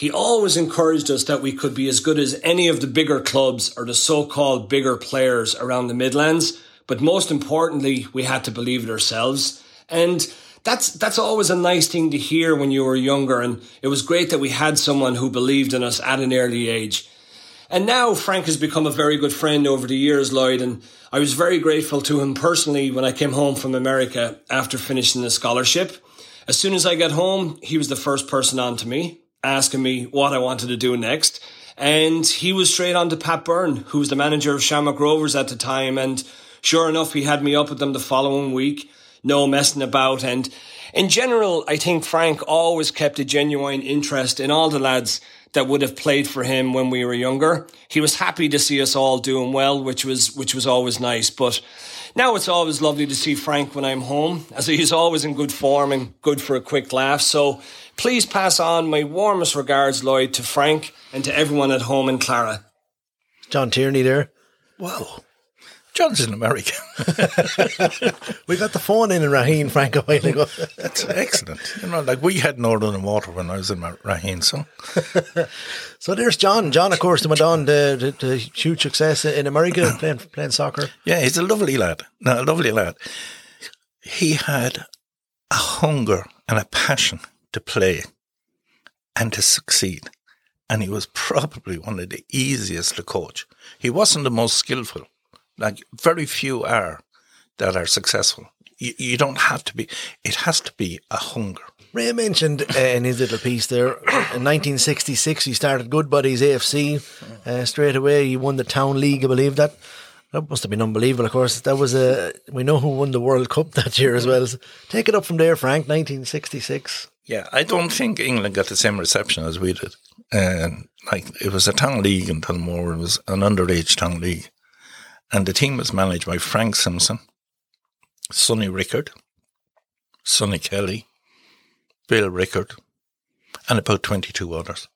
he always encouraged us that we could be as good as any of the bigger clubs or the so-called bigger players around the Midlands. But most importantly, we had to believe it ourselves. And that's, that's always a nice thing to hear when you were younger. And it was great that we had someone who believed in us at an early age. And now Frank has become a very good friend over the years, Lloyd, and I was very grateful to him personally when I came home from America after finishing the scholarship. As soon as I got home, he was the first person on to me asking me what I wanted to do next. And he was straight on to Pat Byrne, who was the manager of Shamrock Rovers at the time. And sure enough, he had me up with them the following week. No messing about. And in general, I think Frank always kept a genuine interest in all the lads that would have played for him when we were younger. He was happy to see us all doing well, which was, which was always nice. But now it's always lovely to see Frank when I'm home, as he's always in good form and good for a quick laugh. So Please pass on my warmest regards, Lloyd, to Frank and to everyone at home in Clara. John Tierney there. Wow. John's in America. we got the phone in in Raheen, Frank, a while ago. That's excellent. You know, like we had Northern Water when I was in Raheen, so. so there's John. John, of course, went on to, to huge success in America playing, playing soccer. Yeah, he's a lovely lad. No, a lovely lad. He had a hunger and a passion to play and to succeed. And he was probably one of the easiest to coach. He wasn't the most skillful. Like very few are that are successful. You, you don't have to be, it has to be a hunger. Ray mentioned uh, in his little piece there, in 1966, he started Goodbody's AFC. Uh, straight away, he won the Town League, I believe that. That must have been unbelievable, of course. That was a. We know who won the World Cup that year as well. So take it up from there, Frank, 1966. Yeah, I don't think England got the same reception as we did. And like it was a town league in Tullamore, it was an underage town league. And the team was managed by Frank Simpson, Sonny Rickard, Sonny Kelly, Bill Rickard, and about 22 others.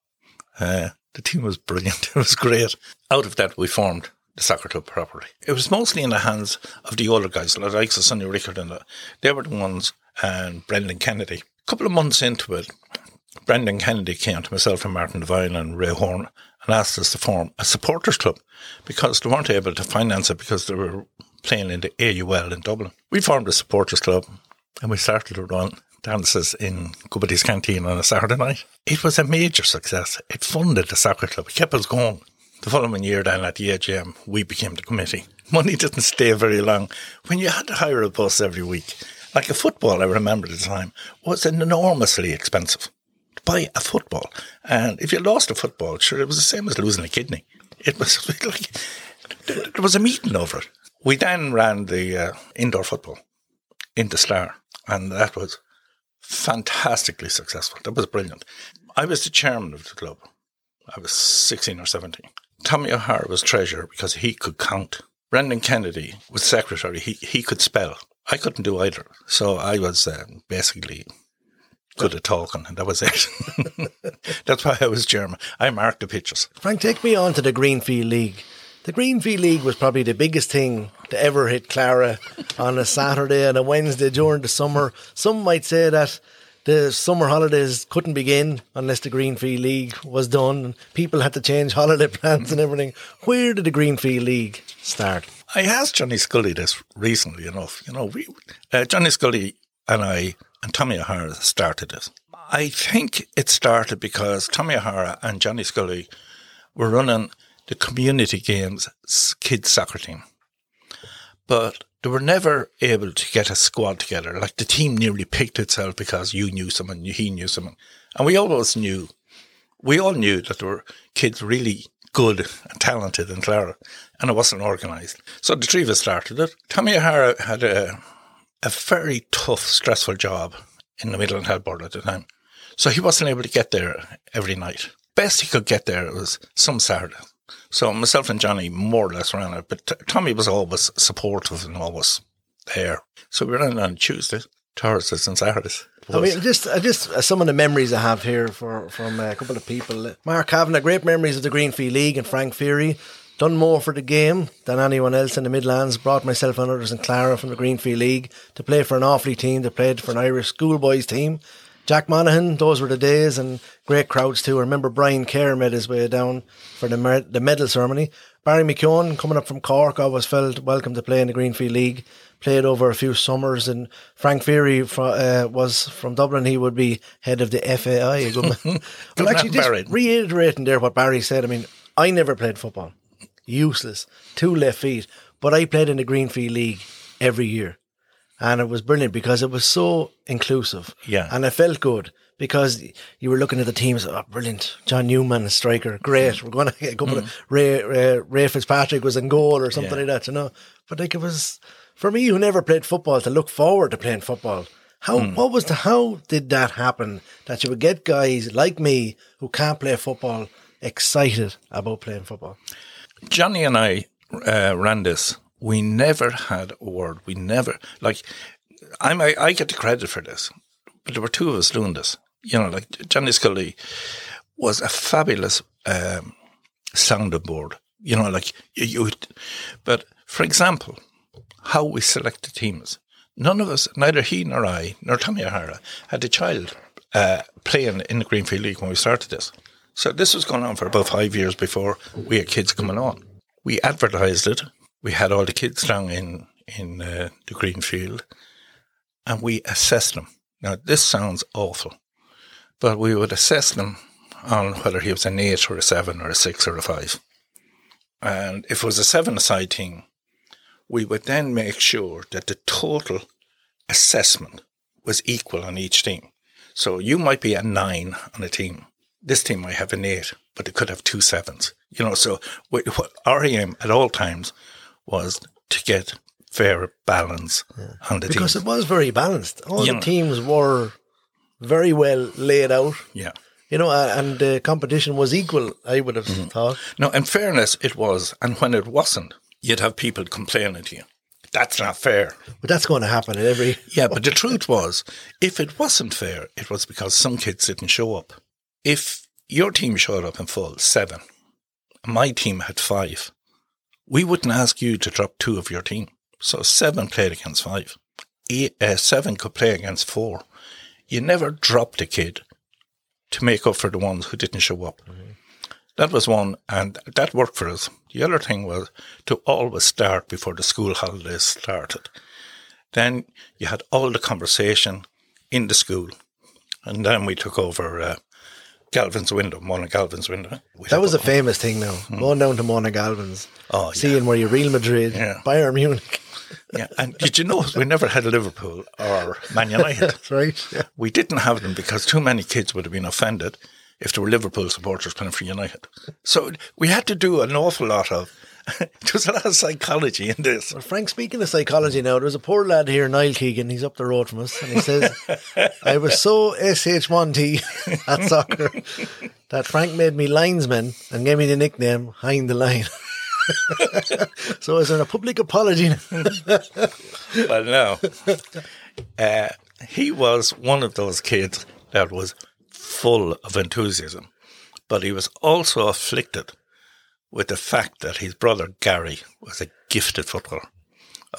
Uh, the team was brilliant. It was great. Out of that, we formed the soccer club properly. It was mostly in the hands of the older guys, like of Sonny Rickard, and the, they were the ones, and Brendan Kennedy. A couple of months into it, Brendan Kennedy came to myself and Martin Devine and Ray Horn and asked us to form a supporters club because they weren't able to finance it because they were playing in the AUL in Dublin. We formed a supporters club and we started to run dances in Goodbody's Canteen on a Saturday night. It was a major success. It funded the soccer club. It kept us going. The following year then at the AGM, we became the committee. Money didn't stay very long. When you had to hire a bus every week, like a football, I remember at the time, was enormously expensive buy a football. And if you lost a football, sure, it was the same as losing a kidney. It was like, there was a meeting over it. We then ran the uh, indoor football in the Star, and that was fantastically successful. That was brilliant. I was the chairman of the club. I was 16 or 17. Tommy O'Hara was treasurer because he could count. Brendan Kennedy was secretary. He, he could spell. I couldn't do either. So I was uh, basically good at talking, and that was it. That's why I was chairman. I marked the pitches. Frank, take me on to the Greenfield League. The Greenfield League was probably the biggest thing to ever hit Clara on a Saturday and a Wednesday during the summer. Some might say that the summer holidays couldn't begin unless the Greenfield League was done and people had to change holiday plans and everything. Where did the Greenfield League start? I asked Johnny Scully this recently enough. You know, we, uh, Johnny Scully and I and Tommy O'Hara started it. I think it started because Tommy O'Hara and Johnny Scully were running the community games kids soccer team. But they were never able to get a squad together. Like the team nearly picked itself because you knew someone, he knew someone. And we always knew, we all knew that there were kids really good and talented in Clara, and it wasn't organised. So the three of us started it. Tommy O'Hara had a, a very tough, stressful job in the Midland Health Board at the time. So he wasn't able to get there every night. Best he could get there was some Saturday. So myself and Johnny more or less ran it, but t- Tommy was always supportive and always there. So we ran on Tuesday, Thursdays and Saturdays. I mean, just uh, just uh, some of the memories I have here for from uh, a couple of people. Mark Kavanagh, great memories of the Greenfield League and Frank Feary. Done more for the game than anyone else in the Midlands. Brought myself and others in Clara from the Greenfield League to play for an Offaly team that played for an Irish schoolboys team. Jack Monaghan, those were the days, and great crowds too. I remember Brian Kerr made his way down for the mer- the medal ceremony. Barry McKeown, coming up from Cork, I always felt welcome to play in the Greenfield League. Played over a few summers, and Frank Feary uh, was from Dublin. He would be head of the FAI. Man. actually, just reiterating there what Barry said. I mean, I never played football. Useless, two left feet. But I played in the Greenfield League every year and it was brilliant because it was so inclusive. Yeah. And it felt good because you were looking at the teams. Oh, brilliant! John Newman, striker, great. We're going to get a couple mm. of Ray, Ray, Ray Fitzpatrick was in goal or something yeah. like that, you know. But like it was for me, who never played football, to look forward to playing football. How mm. what was the how did that happen that you would get guys like me who can't play football excited about playing football? Johnny and I uh, ran this we never had a word. We never like. I'm I, I get the credit for this, but there were two of us doing this. You know, like Johnny Scully was a fabulous um, board. You know, like you, you. But for example, how we select the teams. None of us, neither he nor I, nor Tommy O'Hara, had a child uh, playing in the Greenfield League when we started this. So this was going on for about five years before we had kids coming on. We advertised it we had all the kids down in in uh, the green field, and we assessed them. Now this sounds awful, but we would assess them on whether he was an eight or a seven or a six or a five. And if it was a seven aside thing, we would then make sure that the total assessment was equal on each team. So you might be a nine on a team. This team might have an eight, but it could have two sevens. You know, so what our aim at all times was to get fair balance on the Because team. it was very balanced. All You the know. teams were very well laid out. Yeah. You know, uh, and the competition was equal, I would have Mm-hmm. thought. No, in fairness, it was. And when it wasn't, you'd have people complaining to you. That's not fair. But that's going to happen in every. Yeah, but the truth was, if it wasn't fair, it was because some kids didn't show up. If your team showed up in full, seven, and my team had five, we wouldn't ask you to drop two of your team. So seven played against five. Eight, uh, seven could play against four. You never dropped a kid to make up for the ones who didn't show up. That was one, and that worked for us. The other thing was to always start before the school holidays started. Then you had all the conversation in the school, and then we took over uh, Galvin's window, Mona Galvin's window. We That was a famous thing now. Hmm. Going down to Mona Galvin's. Oh, yeah. seeing where you're Real Madrid, Yeah. Bayern Munich. Yeah, and did you know we never had Liverpool or Man United? That's right. Yeah. We didn't have them because too many kids would have been offended if there were Liverpool supporters playing for United. So we had to do an awful lot of. There's a lot of psychology in this. Well, Frank, speaking of psychology now, there's a poor lad here, Niall Keegan. He's up the road from us, and he says, "I was so sh1t at soccer that Frank made me linesman and gave me the nickname Hind the Line." so, is there a public apology? now? well, no. Uh, he was one of those kids that was full of enthusiasm, but he was also afflicted with the fact that his brother Gary was a gifted footballer.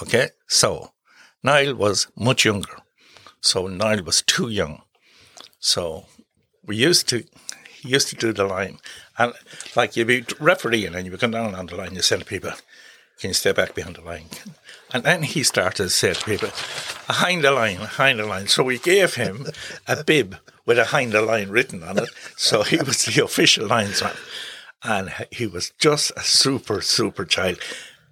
Okay, so Niall was much younger, so Niall was too young. So we used to he used to do the line, and like you'd be refereeing, and you would come down on the line, you say to people, "Can you stay back behind the line?" And then he started to say to people, "Behind the line, behind the line." So we gave him a bib with a "behind the line" written on it, so he was the official linesman, and he was just a super, super child,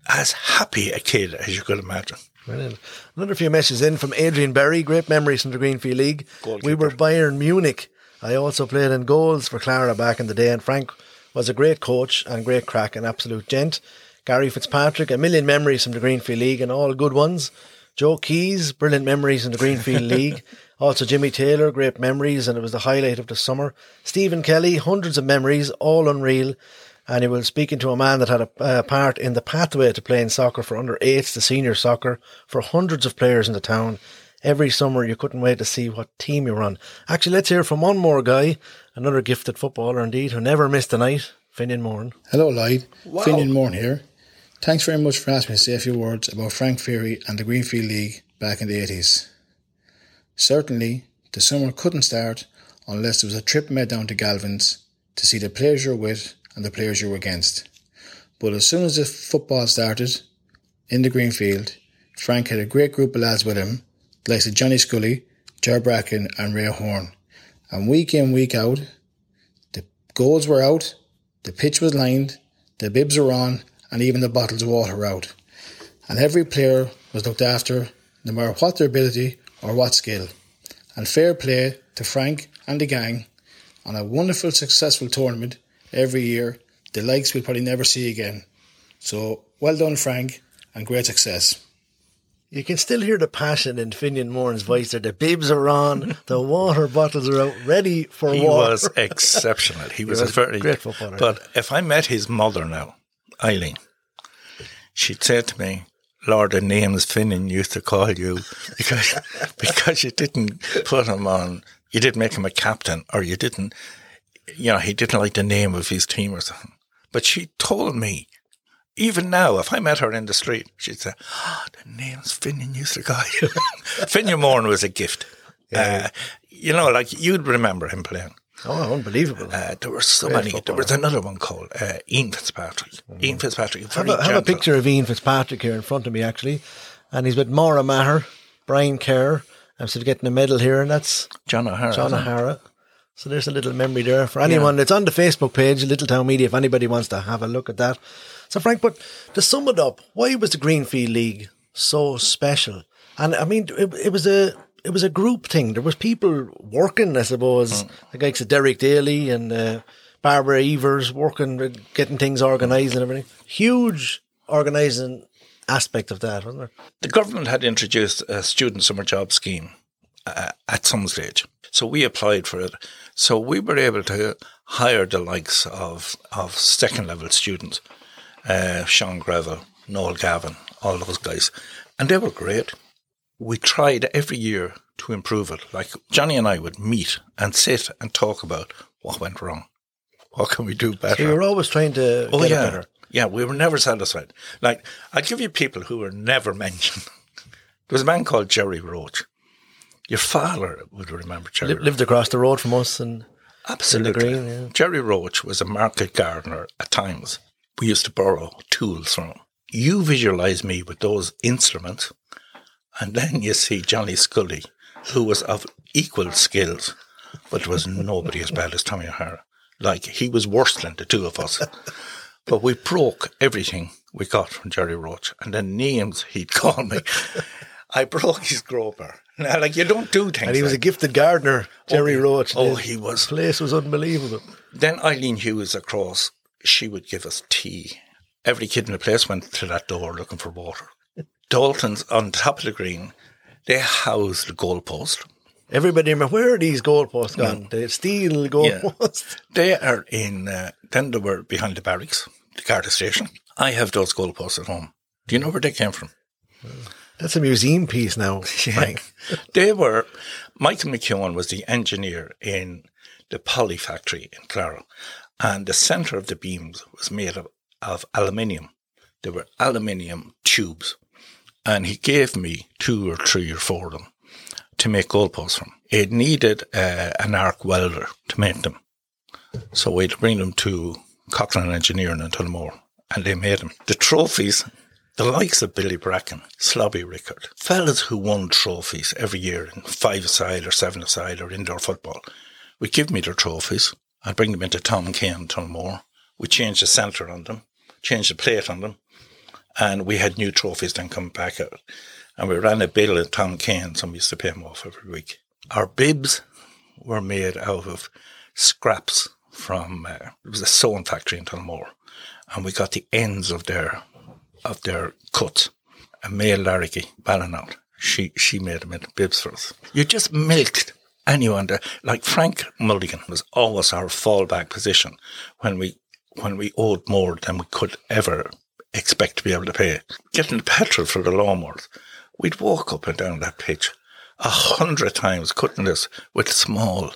as happy a kid as you could imagine. Brilliant. Another few messages in from Adrian Berry. Great memories from the Greenfield League. Goalkeeper. We were Bayern Munich. I also played in goals for Clara back in the day, and Frank was a great coach and great crack, an absolute gent. Gary Fitzpatrick, a million memories from the Greenfield League, and all good ones. Joe Keys, brilliant memories in the Greenfield League. Also Jimmy Taylor, great memories, and it was the highlight of the summer. Stephen Kelly, hundreds of memories, all unreal. And he was speaking to a man that had a uh, part in the pathway to playing soccer for under eights to senior soccer for hundreds of players in the town. Every summer, you couldn't wait to see what team you were on. Actually, let's hear from one more guy, another gifted footballer indeed, who never missed a night, Finian Moran. Hello, Lloyd. Finian Moran here. Thanks very much for asking me to say a few words about Frank Ferry and the Greenfield League back in the 80s. Certainly, the summer couldn't start unless there was a trip made down to Galvin's to see the players you're with and the players you were against. But as soon as the football started in the Greenfield, Frank had a great group of lads with him, of Johnny Scully, Jar Bracken, and Ray Horn. And week in, week out, the goals were out, the pitch was lined, the bibs were on, and even the bottles of water out. And every player was looked after, no matter what their ability or what skill. And fair play to Frank and the gang on a wonderful, successful tournament every year, the likes we'll probably never see again. So, well done, Frank, and great success. You can still hear the passion in Finian Moran's voice there. The bibs are on, the water bottles are out, ready for He war. was exceptional. He was, was a very great footballer. But if I met his mother now, Eileen, she'd say to me, Lord, the names Finnan used to call you because because you didn't put him on, you didn't make him a captain, or you didn't, you know, he didn't like the name of his team or something. But she told me, even now, if I met her in the street, she'd say, "Ah, the name's Finnan used to call you." Finnan Moran was a gift. Uh, you know, like you'd remember him playing. Oh, unbelievable. Uh, there were so Great many. There was another one called uh, Ian Fitzpatrick. Ian Fitzpatrick. have a, have a picture of Ian Fitzpatrick here in front of me, actually. And he's with Maura Maher, Brian Kerr. I'm sort of getting a medal here, and that's John O'Hara. John? O'Hara. So there's a little memory there for anyone. It's on the Facebook page, Little Town Media, if anybody wants to have a look at that. So, Frank, but to sum it up, why was the Greenfield League so special? And I mean, it, it was a it was a group thing. There was people working, I suppose. Mm. The guys at Derek Daly and uh, Barbara Evers working, getting things organised and everything. Huge organising aspect of that, wasn't there? The government had introduced a student summer job scheme uh, at some stage. So we applied for it. So we were able to hire the likes of, of second level students, uh, Sean Greville, Noel Gavin, all those guys. And they were great. We tried every year to improve it. Like Johnny and I would meet and sit and talk about what went wrong. What can we do better? So you were always trying to Oh yeah, better. yeah. We were never satisfied. Like I give you people who were never mentioned. There was a man called Jerry Roach. Your father would remember Jerry. Li- lived across the road from us and Absolutely. Green, yeah. Jerry Roach was a market gardener at times. We used to borrow tools from him. You visualize me with those instruments, and then you see Johnny Scully, who was of equal skills, but was nobody as bad as Tommy O'Hara. Like he was worse than the two of us. But we broke everything we got from Jerry Roach, and then names he'd call me. I broke his groper. Now, like you don't do things. and he was a gifted gardener, Jerry oh, he- Roach. oh, The he was. place was unbelievable. Then Eileen Hughes across, she would give us tea. Every kid in the place went to that door looking for water. Dalton's on top of the green, they housed the goalpost. Everybody remember where are these goalposts gone? The steel goalposts. They are in, uh, then they were behind the barracks, the Garda station. I have those goalposts at home. Do you know where they came from? That's a museum piece now, Frank. They were, Michael McEwen was the engineer in the Poly factory in Clara, and the centre of the beams was made of, of aluminium. They were aluminium tubes, and he gave me two or three or four of them to make goalposts from. It needed uh, an arc welder to make them, so we'd bring them to Cochran Engineering in Tullamore, and they made them. The trophies the likes of Billy Bracken, Slobby Rickard, fellas who won trophies every year in five-a-side or seven-a-side or indoor football, would give me their trophies. I'd bring them into Tom Kane, Tullamore. We changed the centre on them, changed the plate on them, and we had new trophies then come back out. And we ran a bill in Tom Kane, and we used to pay them off every week. Our bibs were made out of scraps from, uh, it was a sewing factory in Tullamore. And we got the ends of their of their cuts. And Maya Larricky, Ballinot, she, she made them into bibs for us. You just milked anyone there. Like Frank Mulligan was always our fallback position when we, when we owed more than we could ever expect to be able to pay. Getting the petrol for the lawnmowers, we'd walk up and down that pitch a hundred times cutting this with small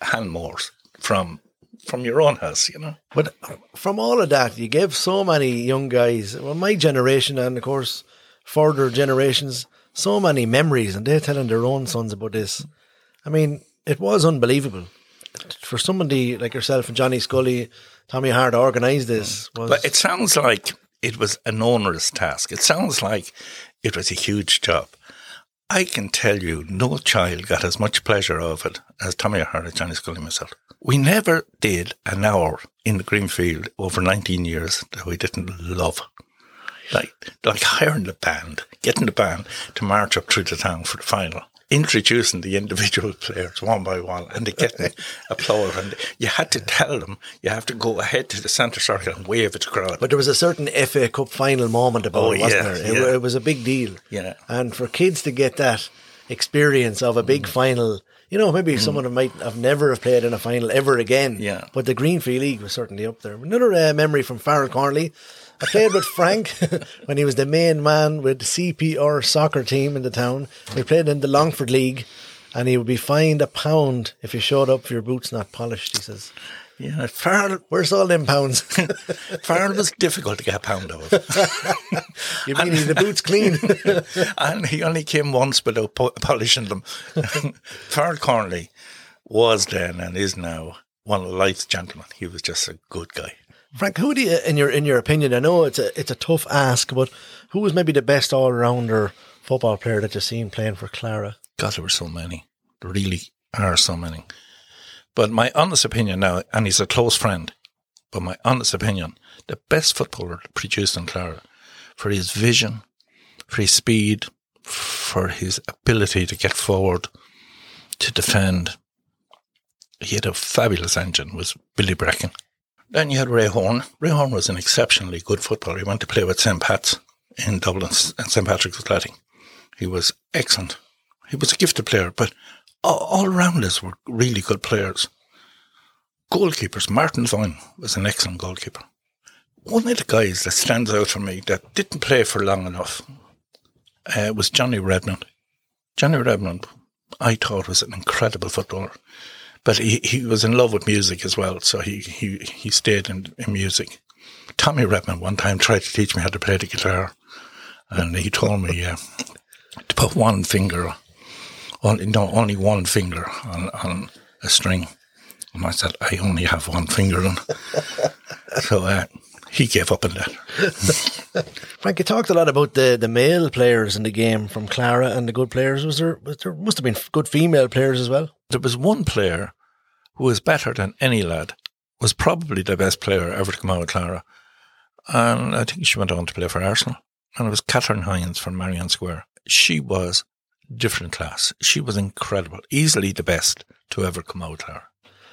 hand mowers from, from your own house, you know. But from all of that, you give so many young guys, well, my generation and of course further generations, so many memories, and they're telling their own sons about this. I mean, it was unbelievable for somebody like yourself and Johnny Scully, Tommy Hart to organise this. Was But it sounds like it was an onerous task. It sounds like it was a huge job. I can tell you, no child got as much pleasure of it as Tommy O'Hara, Johnny Scully, myself. We never did an hour in the Greenfield over 19 years that we didn't love. Like, like hiring the band, getting the band to march up through the town for the final, introducing the individual players one by one, and they getting applause. And you had to tell them you have to go ahead to the centre circle and wave at the crowd. But there was a certain FA Cup final moment about Oh, it, wasn't yeah, there? It, yeah. it was a big deal. Yeah. And for kids to get that experience of a big Mm. final, you know, maybe someone who might have never have played in a final ever again. Yeah. But the Greenfield League was certainly up there. Another uh, memory from Farrell Cornley. I played with Frank when he was the main man with the CPR soccer team in the town. We played in the Longford League and he would be fined a pound if you showed up for your boots not polished, he says. Yeah, Farrell, Where's all them pounds? Farrell was difficult to get a pound out of. you mean the boots clean? and he only came once without po- polishing them. Farrell Cornley was then and is now one of life's gentlemen. He was just a good guy. Frank, who do you, in your in your opinion? I know it's a it's a tough ask, but who was maybe the best all rounder football player that you've seen playing for Clara? God, there were so many. There really are so many. But my honest opinion now, and he's a close friend, but my honest opinion, the best footballer produced in Clara for his vision, for his speed, for his ability to get forward, to defend. He had a fabulous engine, was Billy Bracken. Then you had Ray Horn. Ray Horn was an exceptionally good footballer. He went to play with St. Pat's in Dublin, and St. Patrick's Athletic. He was excellent. He was a gifted player, but all, all around us were really good players. Goalkeepers. Martin Vine was an excellent goalkeeper. One of the guys that stands out for me that didn't play for long enough uh, was Johnny Redmond. Johnny Redmond, I thought, was an incredible footballer. But he, he was in love with music as well, so he, he, he stayed in, in music. Tommy Redmond one time tried to teach me how to play the guitar, and he told me uh, to put one finger, only, no, only one finger on, on a string. And I said, I only have one finger on. so uh, he gave up on that. Frank, you talked a lot about the, the male players in the game from Clara and the good players. Was there, was there must have been good female players as well? There was one player who was better than any lad, was probably the best player ever to come out of Clara. And I think she went on to play for Arsenal. And it was Catherine Hines from Marion Square. She was different class. She was incredible, easily the best to ever come out of Clara.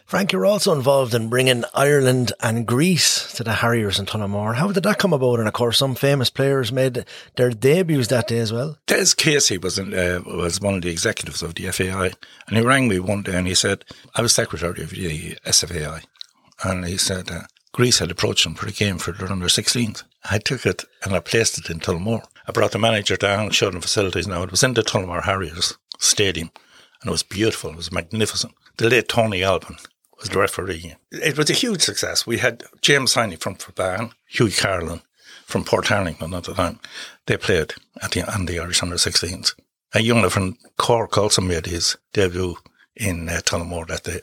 Frank, you're also involved in bringing Ireland and Greece to the Harriers in Tullamore. How did that come about? And of course, some famous players made their debuts that day as well. Des Casey was in, uh, was one of the executives of the FAI, and he rang me one day and he said, "I was secretary of the SFAI," and he said uh, Greece had approached him for a game for their under 16s. I took it and I placed it in Tullamore. I brought the manager down, showed him facilities. Now it was in the Tullamore Harriers Stadium, and it was beautiful. It was magnificent. The late Tony Alban was the referee. It was a huge success. We had James Heine from Ferbane, Hugh Carlin from Port Portarlington at the time. They played at the, on the Irish under 16s. A young from Cork also made his debut in uh, Tullamore that day.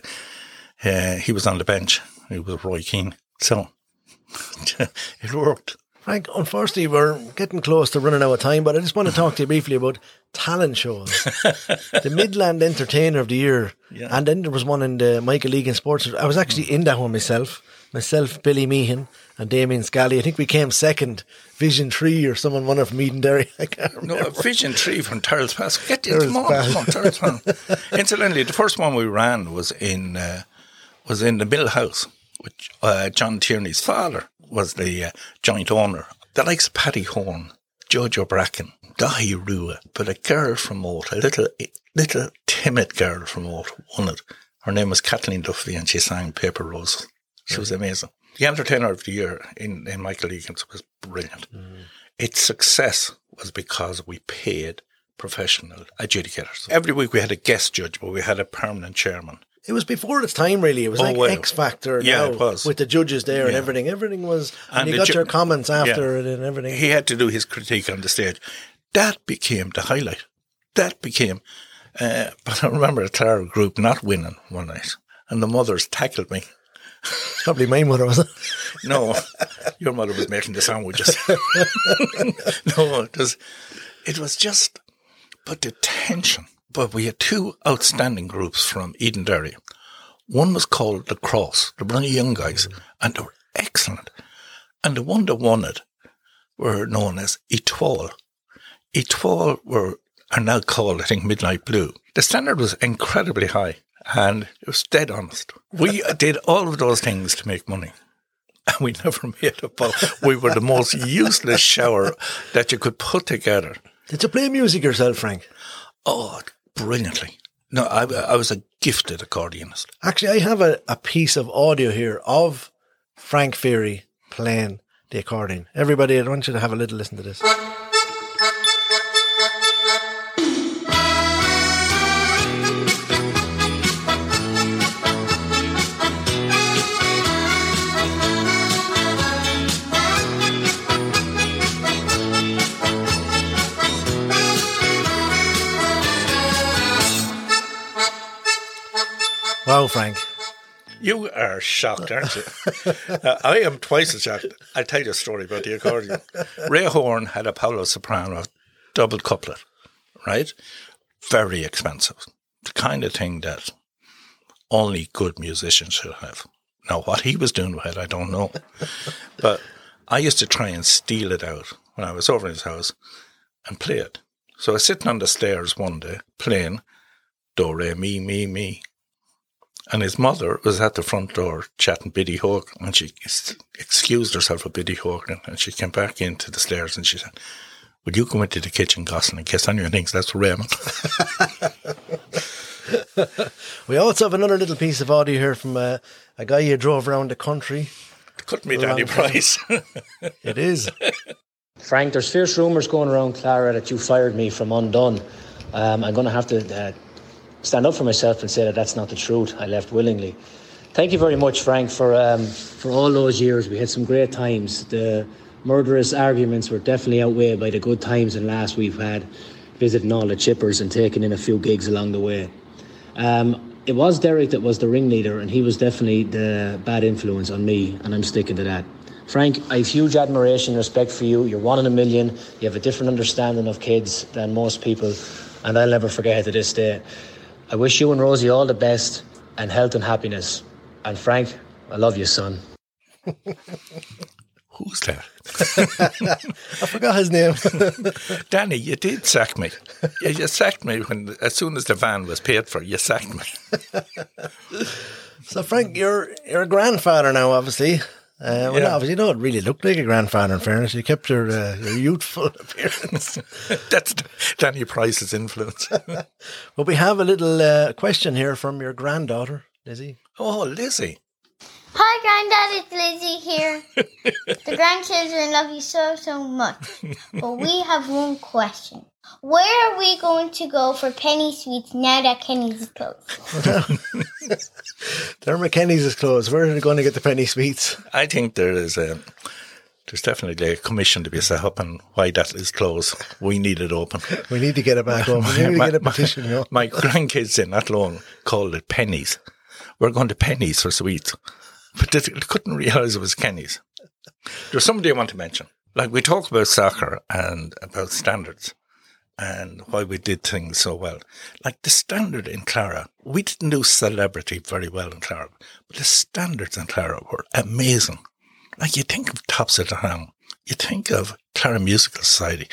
Uh, he was on the bench. He was Roy Keane. So it worked. Frank, unfortunately, we're getting close to running out of time, but I just want to talk to you briefly about talent shows. the Midland Entertainer of the Year, Yeah. and then there was one in the Michael Egan Sports. I was actually in that one myself. Myself, Billy Meehan, and Damien Scally. I think we came second. Vision Tree or someone won it from Edenderry. I can't remember. No, Vision Tree from Tyrrellspass. Get you, come on, come on, Tyrrellspass. Incidentally, the first one we ran was in uh, was in the Mill House, which uh, John Tierney's father was the uh, joint owner. The likes of Paddy Horn, Jojo Bracken, Dahi Rua, but a girl from Oat, a little little timid girl from Oat, won it. Her name was Kathleen Duffy, and she sang Paper Roses. She was amazing. The Entertainer of the Year in, in Michael Egan's was brilliant. Its success was because we paid professional adjudicators. Every week we had a guest judge, but we had a permanent chairman. It was before its time, really. It was Oh, like well. X Factor. Yeah, now, it was. with the judges there and everything. Everything was, and, And you got ju- your comments after Yeah. it and everything. He had to do his critique on the stage. That became the highlight. That became. Uh, but I remember a Clara group not winning one night, and the mothers tackled me. Probably my mother was it? No, your mother was making the sandwiches. no, it was, it was just, but the tension. But we had two outstanding groups from Edenderry. One was called the Cross. Were only young guys, mm. and they were excellent. And the one that won it were known as Etoile. Etoile were are now called, I think, Midnight Blue. The standard was incredibly high, and it was dead honest. We did all of those things to make money. And we never made a ball. We were the most useless shower that you could put together. Did you play music yourself, Frank? Oh, brilliantly. No, I, I was a gifted accordionist. Actually, I have a, a piece of audio here of Frank Ferry playing the accordion. Everybody, I want you to have a little listen to this. Wow, Frank. You are shocked, aren't you? Uh, I am twice as shocked. I'll tell you a story about the accordion. Ray Horn had a Paolo Soprani double couplet, right? Very expensive. The kind of thing that only good musicians should have. Now, what he was doing with it, I don't know. But I used to try and steal it out when I was over in his house and play it. So I was sitting on the stairs one day playing Do Re Mi Mi Mi. And his mother was at the front door chatting Biddy Hogan, and she excused herself with Biddy Hogan, and she came back into the stairs and she said, Would you come into the kitchen, Gosling, in on your thinks that's Raymond? We also have another little piece of audio here from uh, a guy you drove around the country. Couldn't be Danny Price. It is. Frank, there's fierce rumours going around, Clara, that you fired me from Undone. Um, I'm going to have to uh, stand up for myself and say that that's not the truth. I left willingly. Thank you very much, Frank, for um, for all those years. We had some great times. The murderous arguments were definitely outweighed by the good times and laughs we've had visiting all the chippers and taking in a few gigs along the way. Um, it was Derek that was the ringleader, and he was definitely the bad influence on me, and I'm sticking to that. Frank, I have huge admiration and respect for you. You're one in a million. You have a different understanding of kids than most people, and I'll never forget it to this day. I wish you and Rosie all the best and health and happiness. And Frank, I love you, son. Who's that? I forgot his name. Danny, you did sack me. Yeah, you sacked me when, as soon as the van was paid for, you sacked me. so, Frank, you're you're a grandfather now, obviously. Uh, well, Yeah. obviously, you don't really looked like a grandfather. In fairness, you kept your uh, your youthful appearance. That's Danny Price's influence. well, we have a little uh, question here from your granddaughter, Lizzie. Oh, Lizzie. Hi, Granddad, it's Lizzie here. the grandchildren love you so, so much. But we have one question. Where are we going to go for penny sweets now that Kenny's is closed? Dermot Kenny's is closed. Where are they going to get the penny sweets? I think there is a there's definitely a commission to be set up and why that is closed. We need it open. We need to get it back open. We need to get a petition. You know? my grandkids in that long called it pennies. We're going to pennies for sweets. But they couldn't realise it was Kenny's. There's somebody I want to mention. Like we talk about soccer and about standards and why we did things so well. Like the standard in Clara, we didn't do celebrity very well in Clara, but the standards in Clara were amazing. Like you think of Tops of the Town, you think of Clara Musical Society,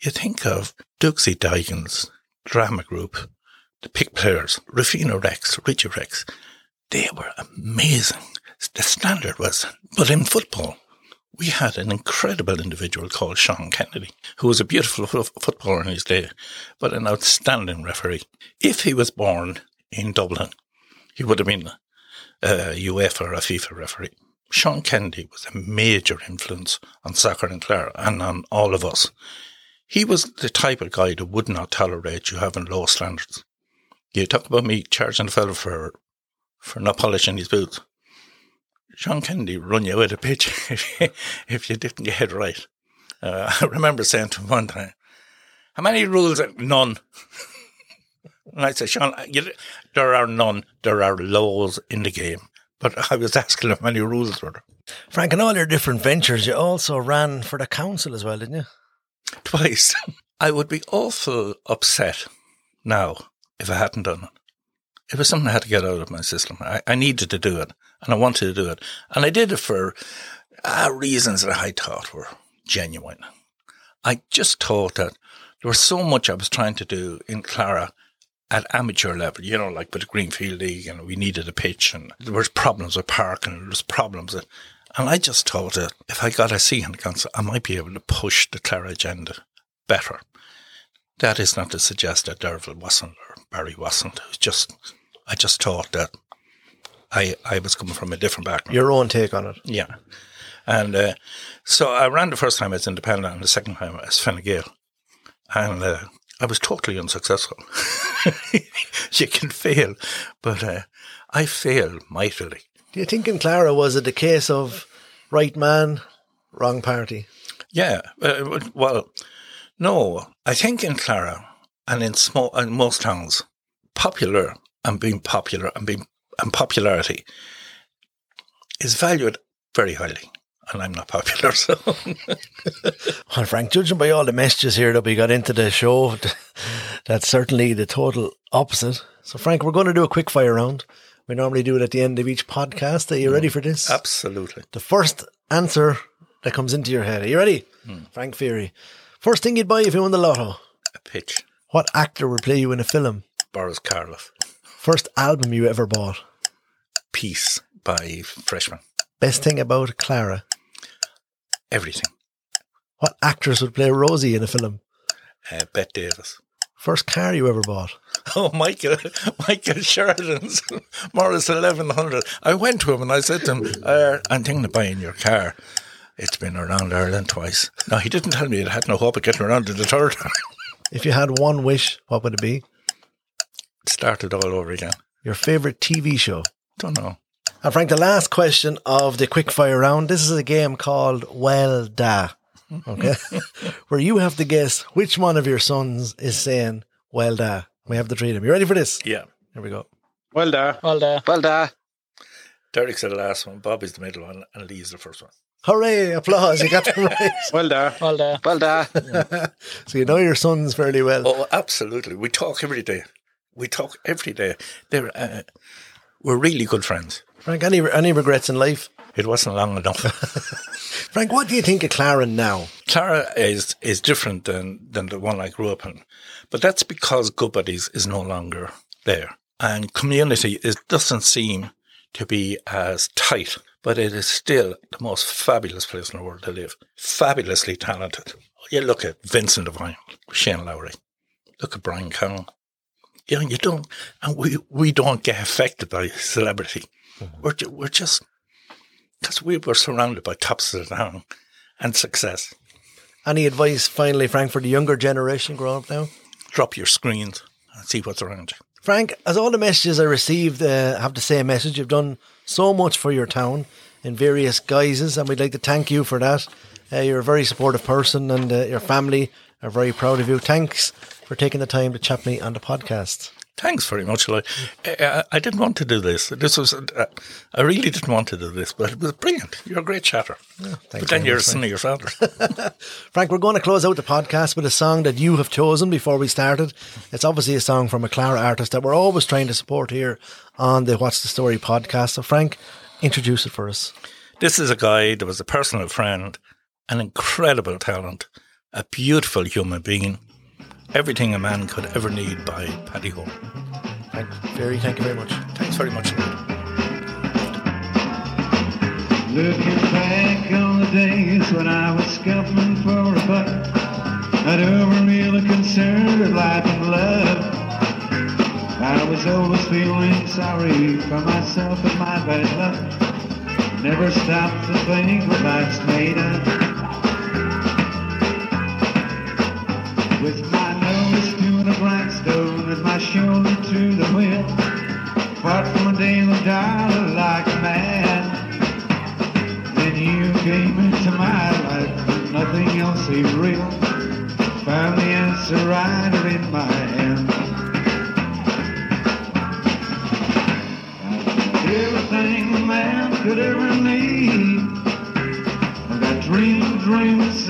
you think of Duxie Dykens drama group, the Pick Players, Rufino Rex, Richie Rex. They were amazing. The standard was, but in football, we had an incredible individual called Sean Kennedy, who was a beautiful fo- footballer in his day, but an outstanding referee. If he was born in Dublin, he would have been a UEFA or a FIFA referee. Sean Kennedy was a major influence on soccer in Clare and on all of us. He was the type of guy that would not tolerate you having low standards. You talk about me charging a fellow for for not polishing his boots. Sean Kennedy run you out of the pitch if you didn't get it right. Uh, I remember saying to him one time, "How many rules? are- None." and I said, "Sean, you, there are none. There are laws in the game." But I was asking how many rules were there. Frank, in all your different ventures, you also ran for the council as well, didn't you? twice. I would be awful upset now if I hadn't done it. It was something I had to get out of my system. I, I needed to do it and I wanted to do it. And I did it for uh, reasons that I thought were genuine. I just thought that there was so much I was trying to do in Clara at amateur level, you know, like with the Greenfield League and we needed a pitch and there was problems with park and there was problems. With, and I just thought that if I got a seat in the council, I might be able to push the Clara agenda better. That is not to suggest that Derville wasn't or Barry wasn't. It was just, I just thought that I, I was coming from a different background. Your own take on it. Yeah. And uh, so I ran the first time as independent and the second time as Fine Gael. And uh, I was totally unsuccessful. you can fail, but uh, I failed mightily. Do you think in Clara was it the case of right man, wrong party? Yeah. Uh, well, no, I think in Clara and in small, in most towns, popular and being popular and being and popularity is valued very highly. And I'm not popular, so Well, Frank, judging by all the messages here that we got into the show, that's certainly the total opposite. So, Frank, we're going to do a quick fire round. We normally do it at the end of each podcast. Are you mm. ready for this? absolutely. The first answer that comes into your head. Are you ready? Mm. Frank Fury. First thing you'd buy if you won the lotto. A pitch. What actor would play you in a film? Boris Karloff. First album you ever bought? Peace by Freshman. Best thing about Clara? Everything. What actress would play Rosie in a film? Uh, Bette Davis. First car you ever bought? Oh, Michael, Michael Sheridan's Morris 1100. I went to him and I said to him, uh, I'm thinking of buying your car. It's been around Ireland twice. No, he didn't tell me it had no hope of getting around to the third. If you had one wish, what would it be? Start it all over again. Your favourite TV show? Don't know. And Frank, the last question of the quick fire round. This is a game called Well Da. Okay. Where you have to guess which one of your sons is saying Well Da. We have to treat him. them. You ready for this? Yeah. Here we go. Well Da. Well Da. Well Da. Derek's the last one, Bobby's the middle one, and Lee's the first one. Hooray, applause. You got it right. Well done. Well done. Well done. so you know your sons fairly well. Oh, absolutely. We talk every day. We talk every day. They're, uh, we're really good friends. Frank, any, any regrets in life? It wasn't long enough. Frank, what do you think of Clara now? Clara is is different than, than the one I grew up in, but that's because Goodbody's is no longer there, and community is doesn't seem to be as tight. But it is still the most fabulous place in the world to live. Fabulously talented. You look at Vincent Devine, Shane Lowry. Look at Brian Connell. You know, you don't, and we we don't get affected by celebrity. We're we're just because we were surrounded by tops of the town and success. Any advice, finally, Frank, for the younger generation growing up now? Drop your screens and see what's around you. Frank, as all the messages I received uh, have the same message, you've done so much for your town in various guises, and we'd like to thank you for that. Uh, you're a very supportive person, and uh, your family are very proud of you. Thanks for taking the time to chat me on the podcast. Thanks very much, Lloyd. I, I didn't want to do this. This was, uh, I really didn't want to do this, but it was brilliant. You're a great chatter. but then you're a son of your father. Frank, we're going to close out the podcast with a song that you have chosen before we started. It's obviously a song from a Clara artist that we're always trying to support here on the What's the Story podcast. So, Frank, introduce it for us. this is a guy that was a personal friend, an incredible talent, a beautiful human being, everything a man could ever need by Paddy Home. Frank, very, thank you very much. Thanks very much, Lloyd. Looking back on the days when I was scuffling for a buck, not over really concerned with life and love. I was always feeling sorry for myself and my bad luck. Never stopped to think what life's made of. With my nose to the grindstone and my shoulder to the wheel, fought from a daily dollar like a man. Then you came into my life nothing else seemed real. Found the answer right in my hand. Everything a man could ever need. I've got dreams, dreams,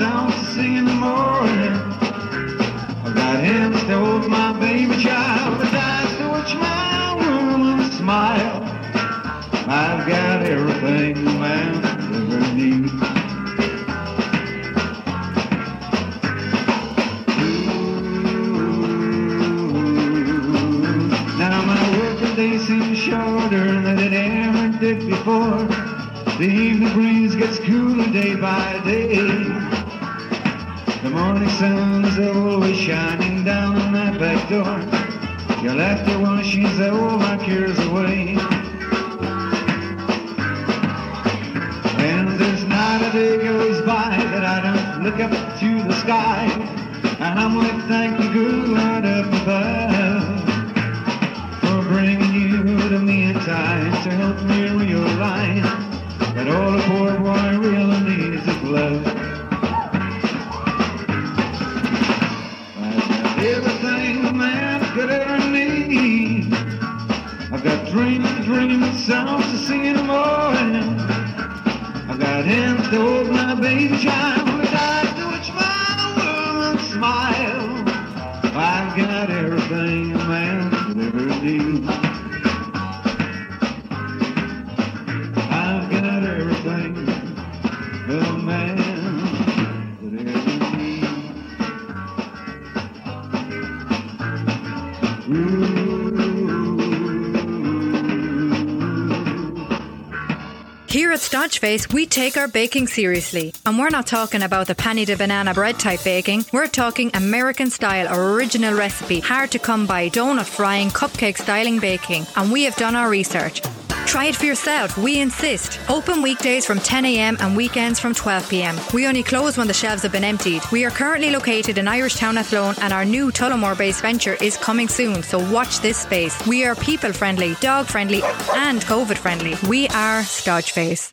Stodgeface, we take our baking seriously. And we're not talking about the penny to banana bread type baking. We're talking American style original recipe, hard to come by donut frying, cupcake styling baking. And we have done our research. Try it for yourself, we insist. Open weekdays from 10am and weekends from 12pm. We only close when the shelves have been emptied. We are currently located in Irish Town Athlone and our new Tullamore based venture is coming soon, so watch this space. We are people friendly, dog friendly, and COVID friendly. We are Stodgeface.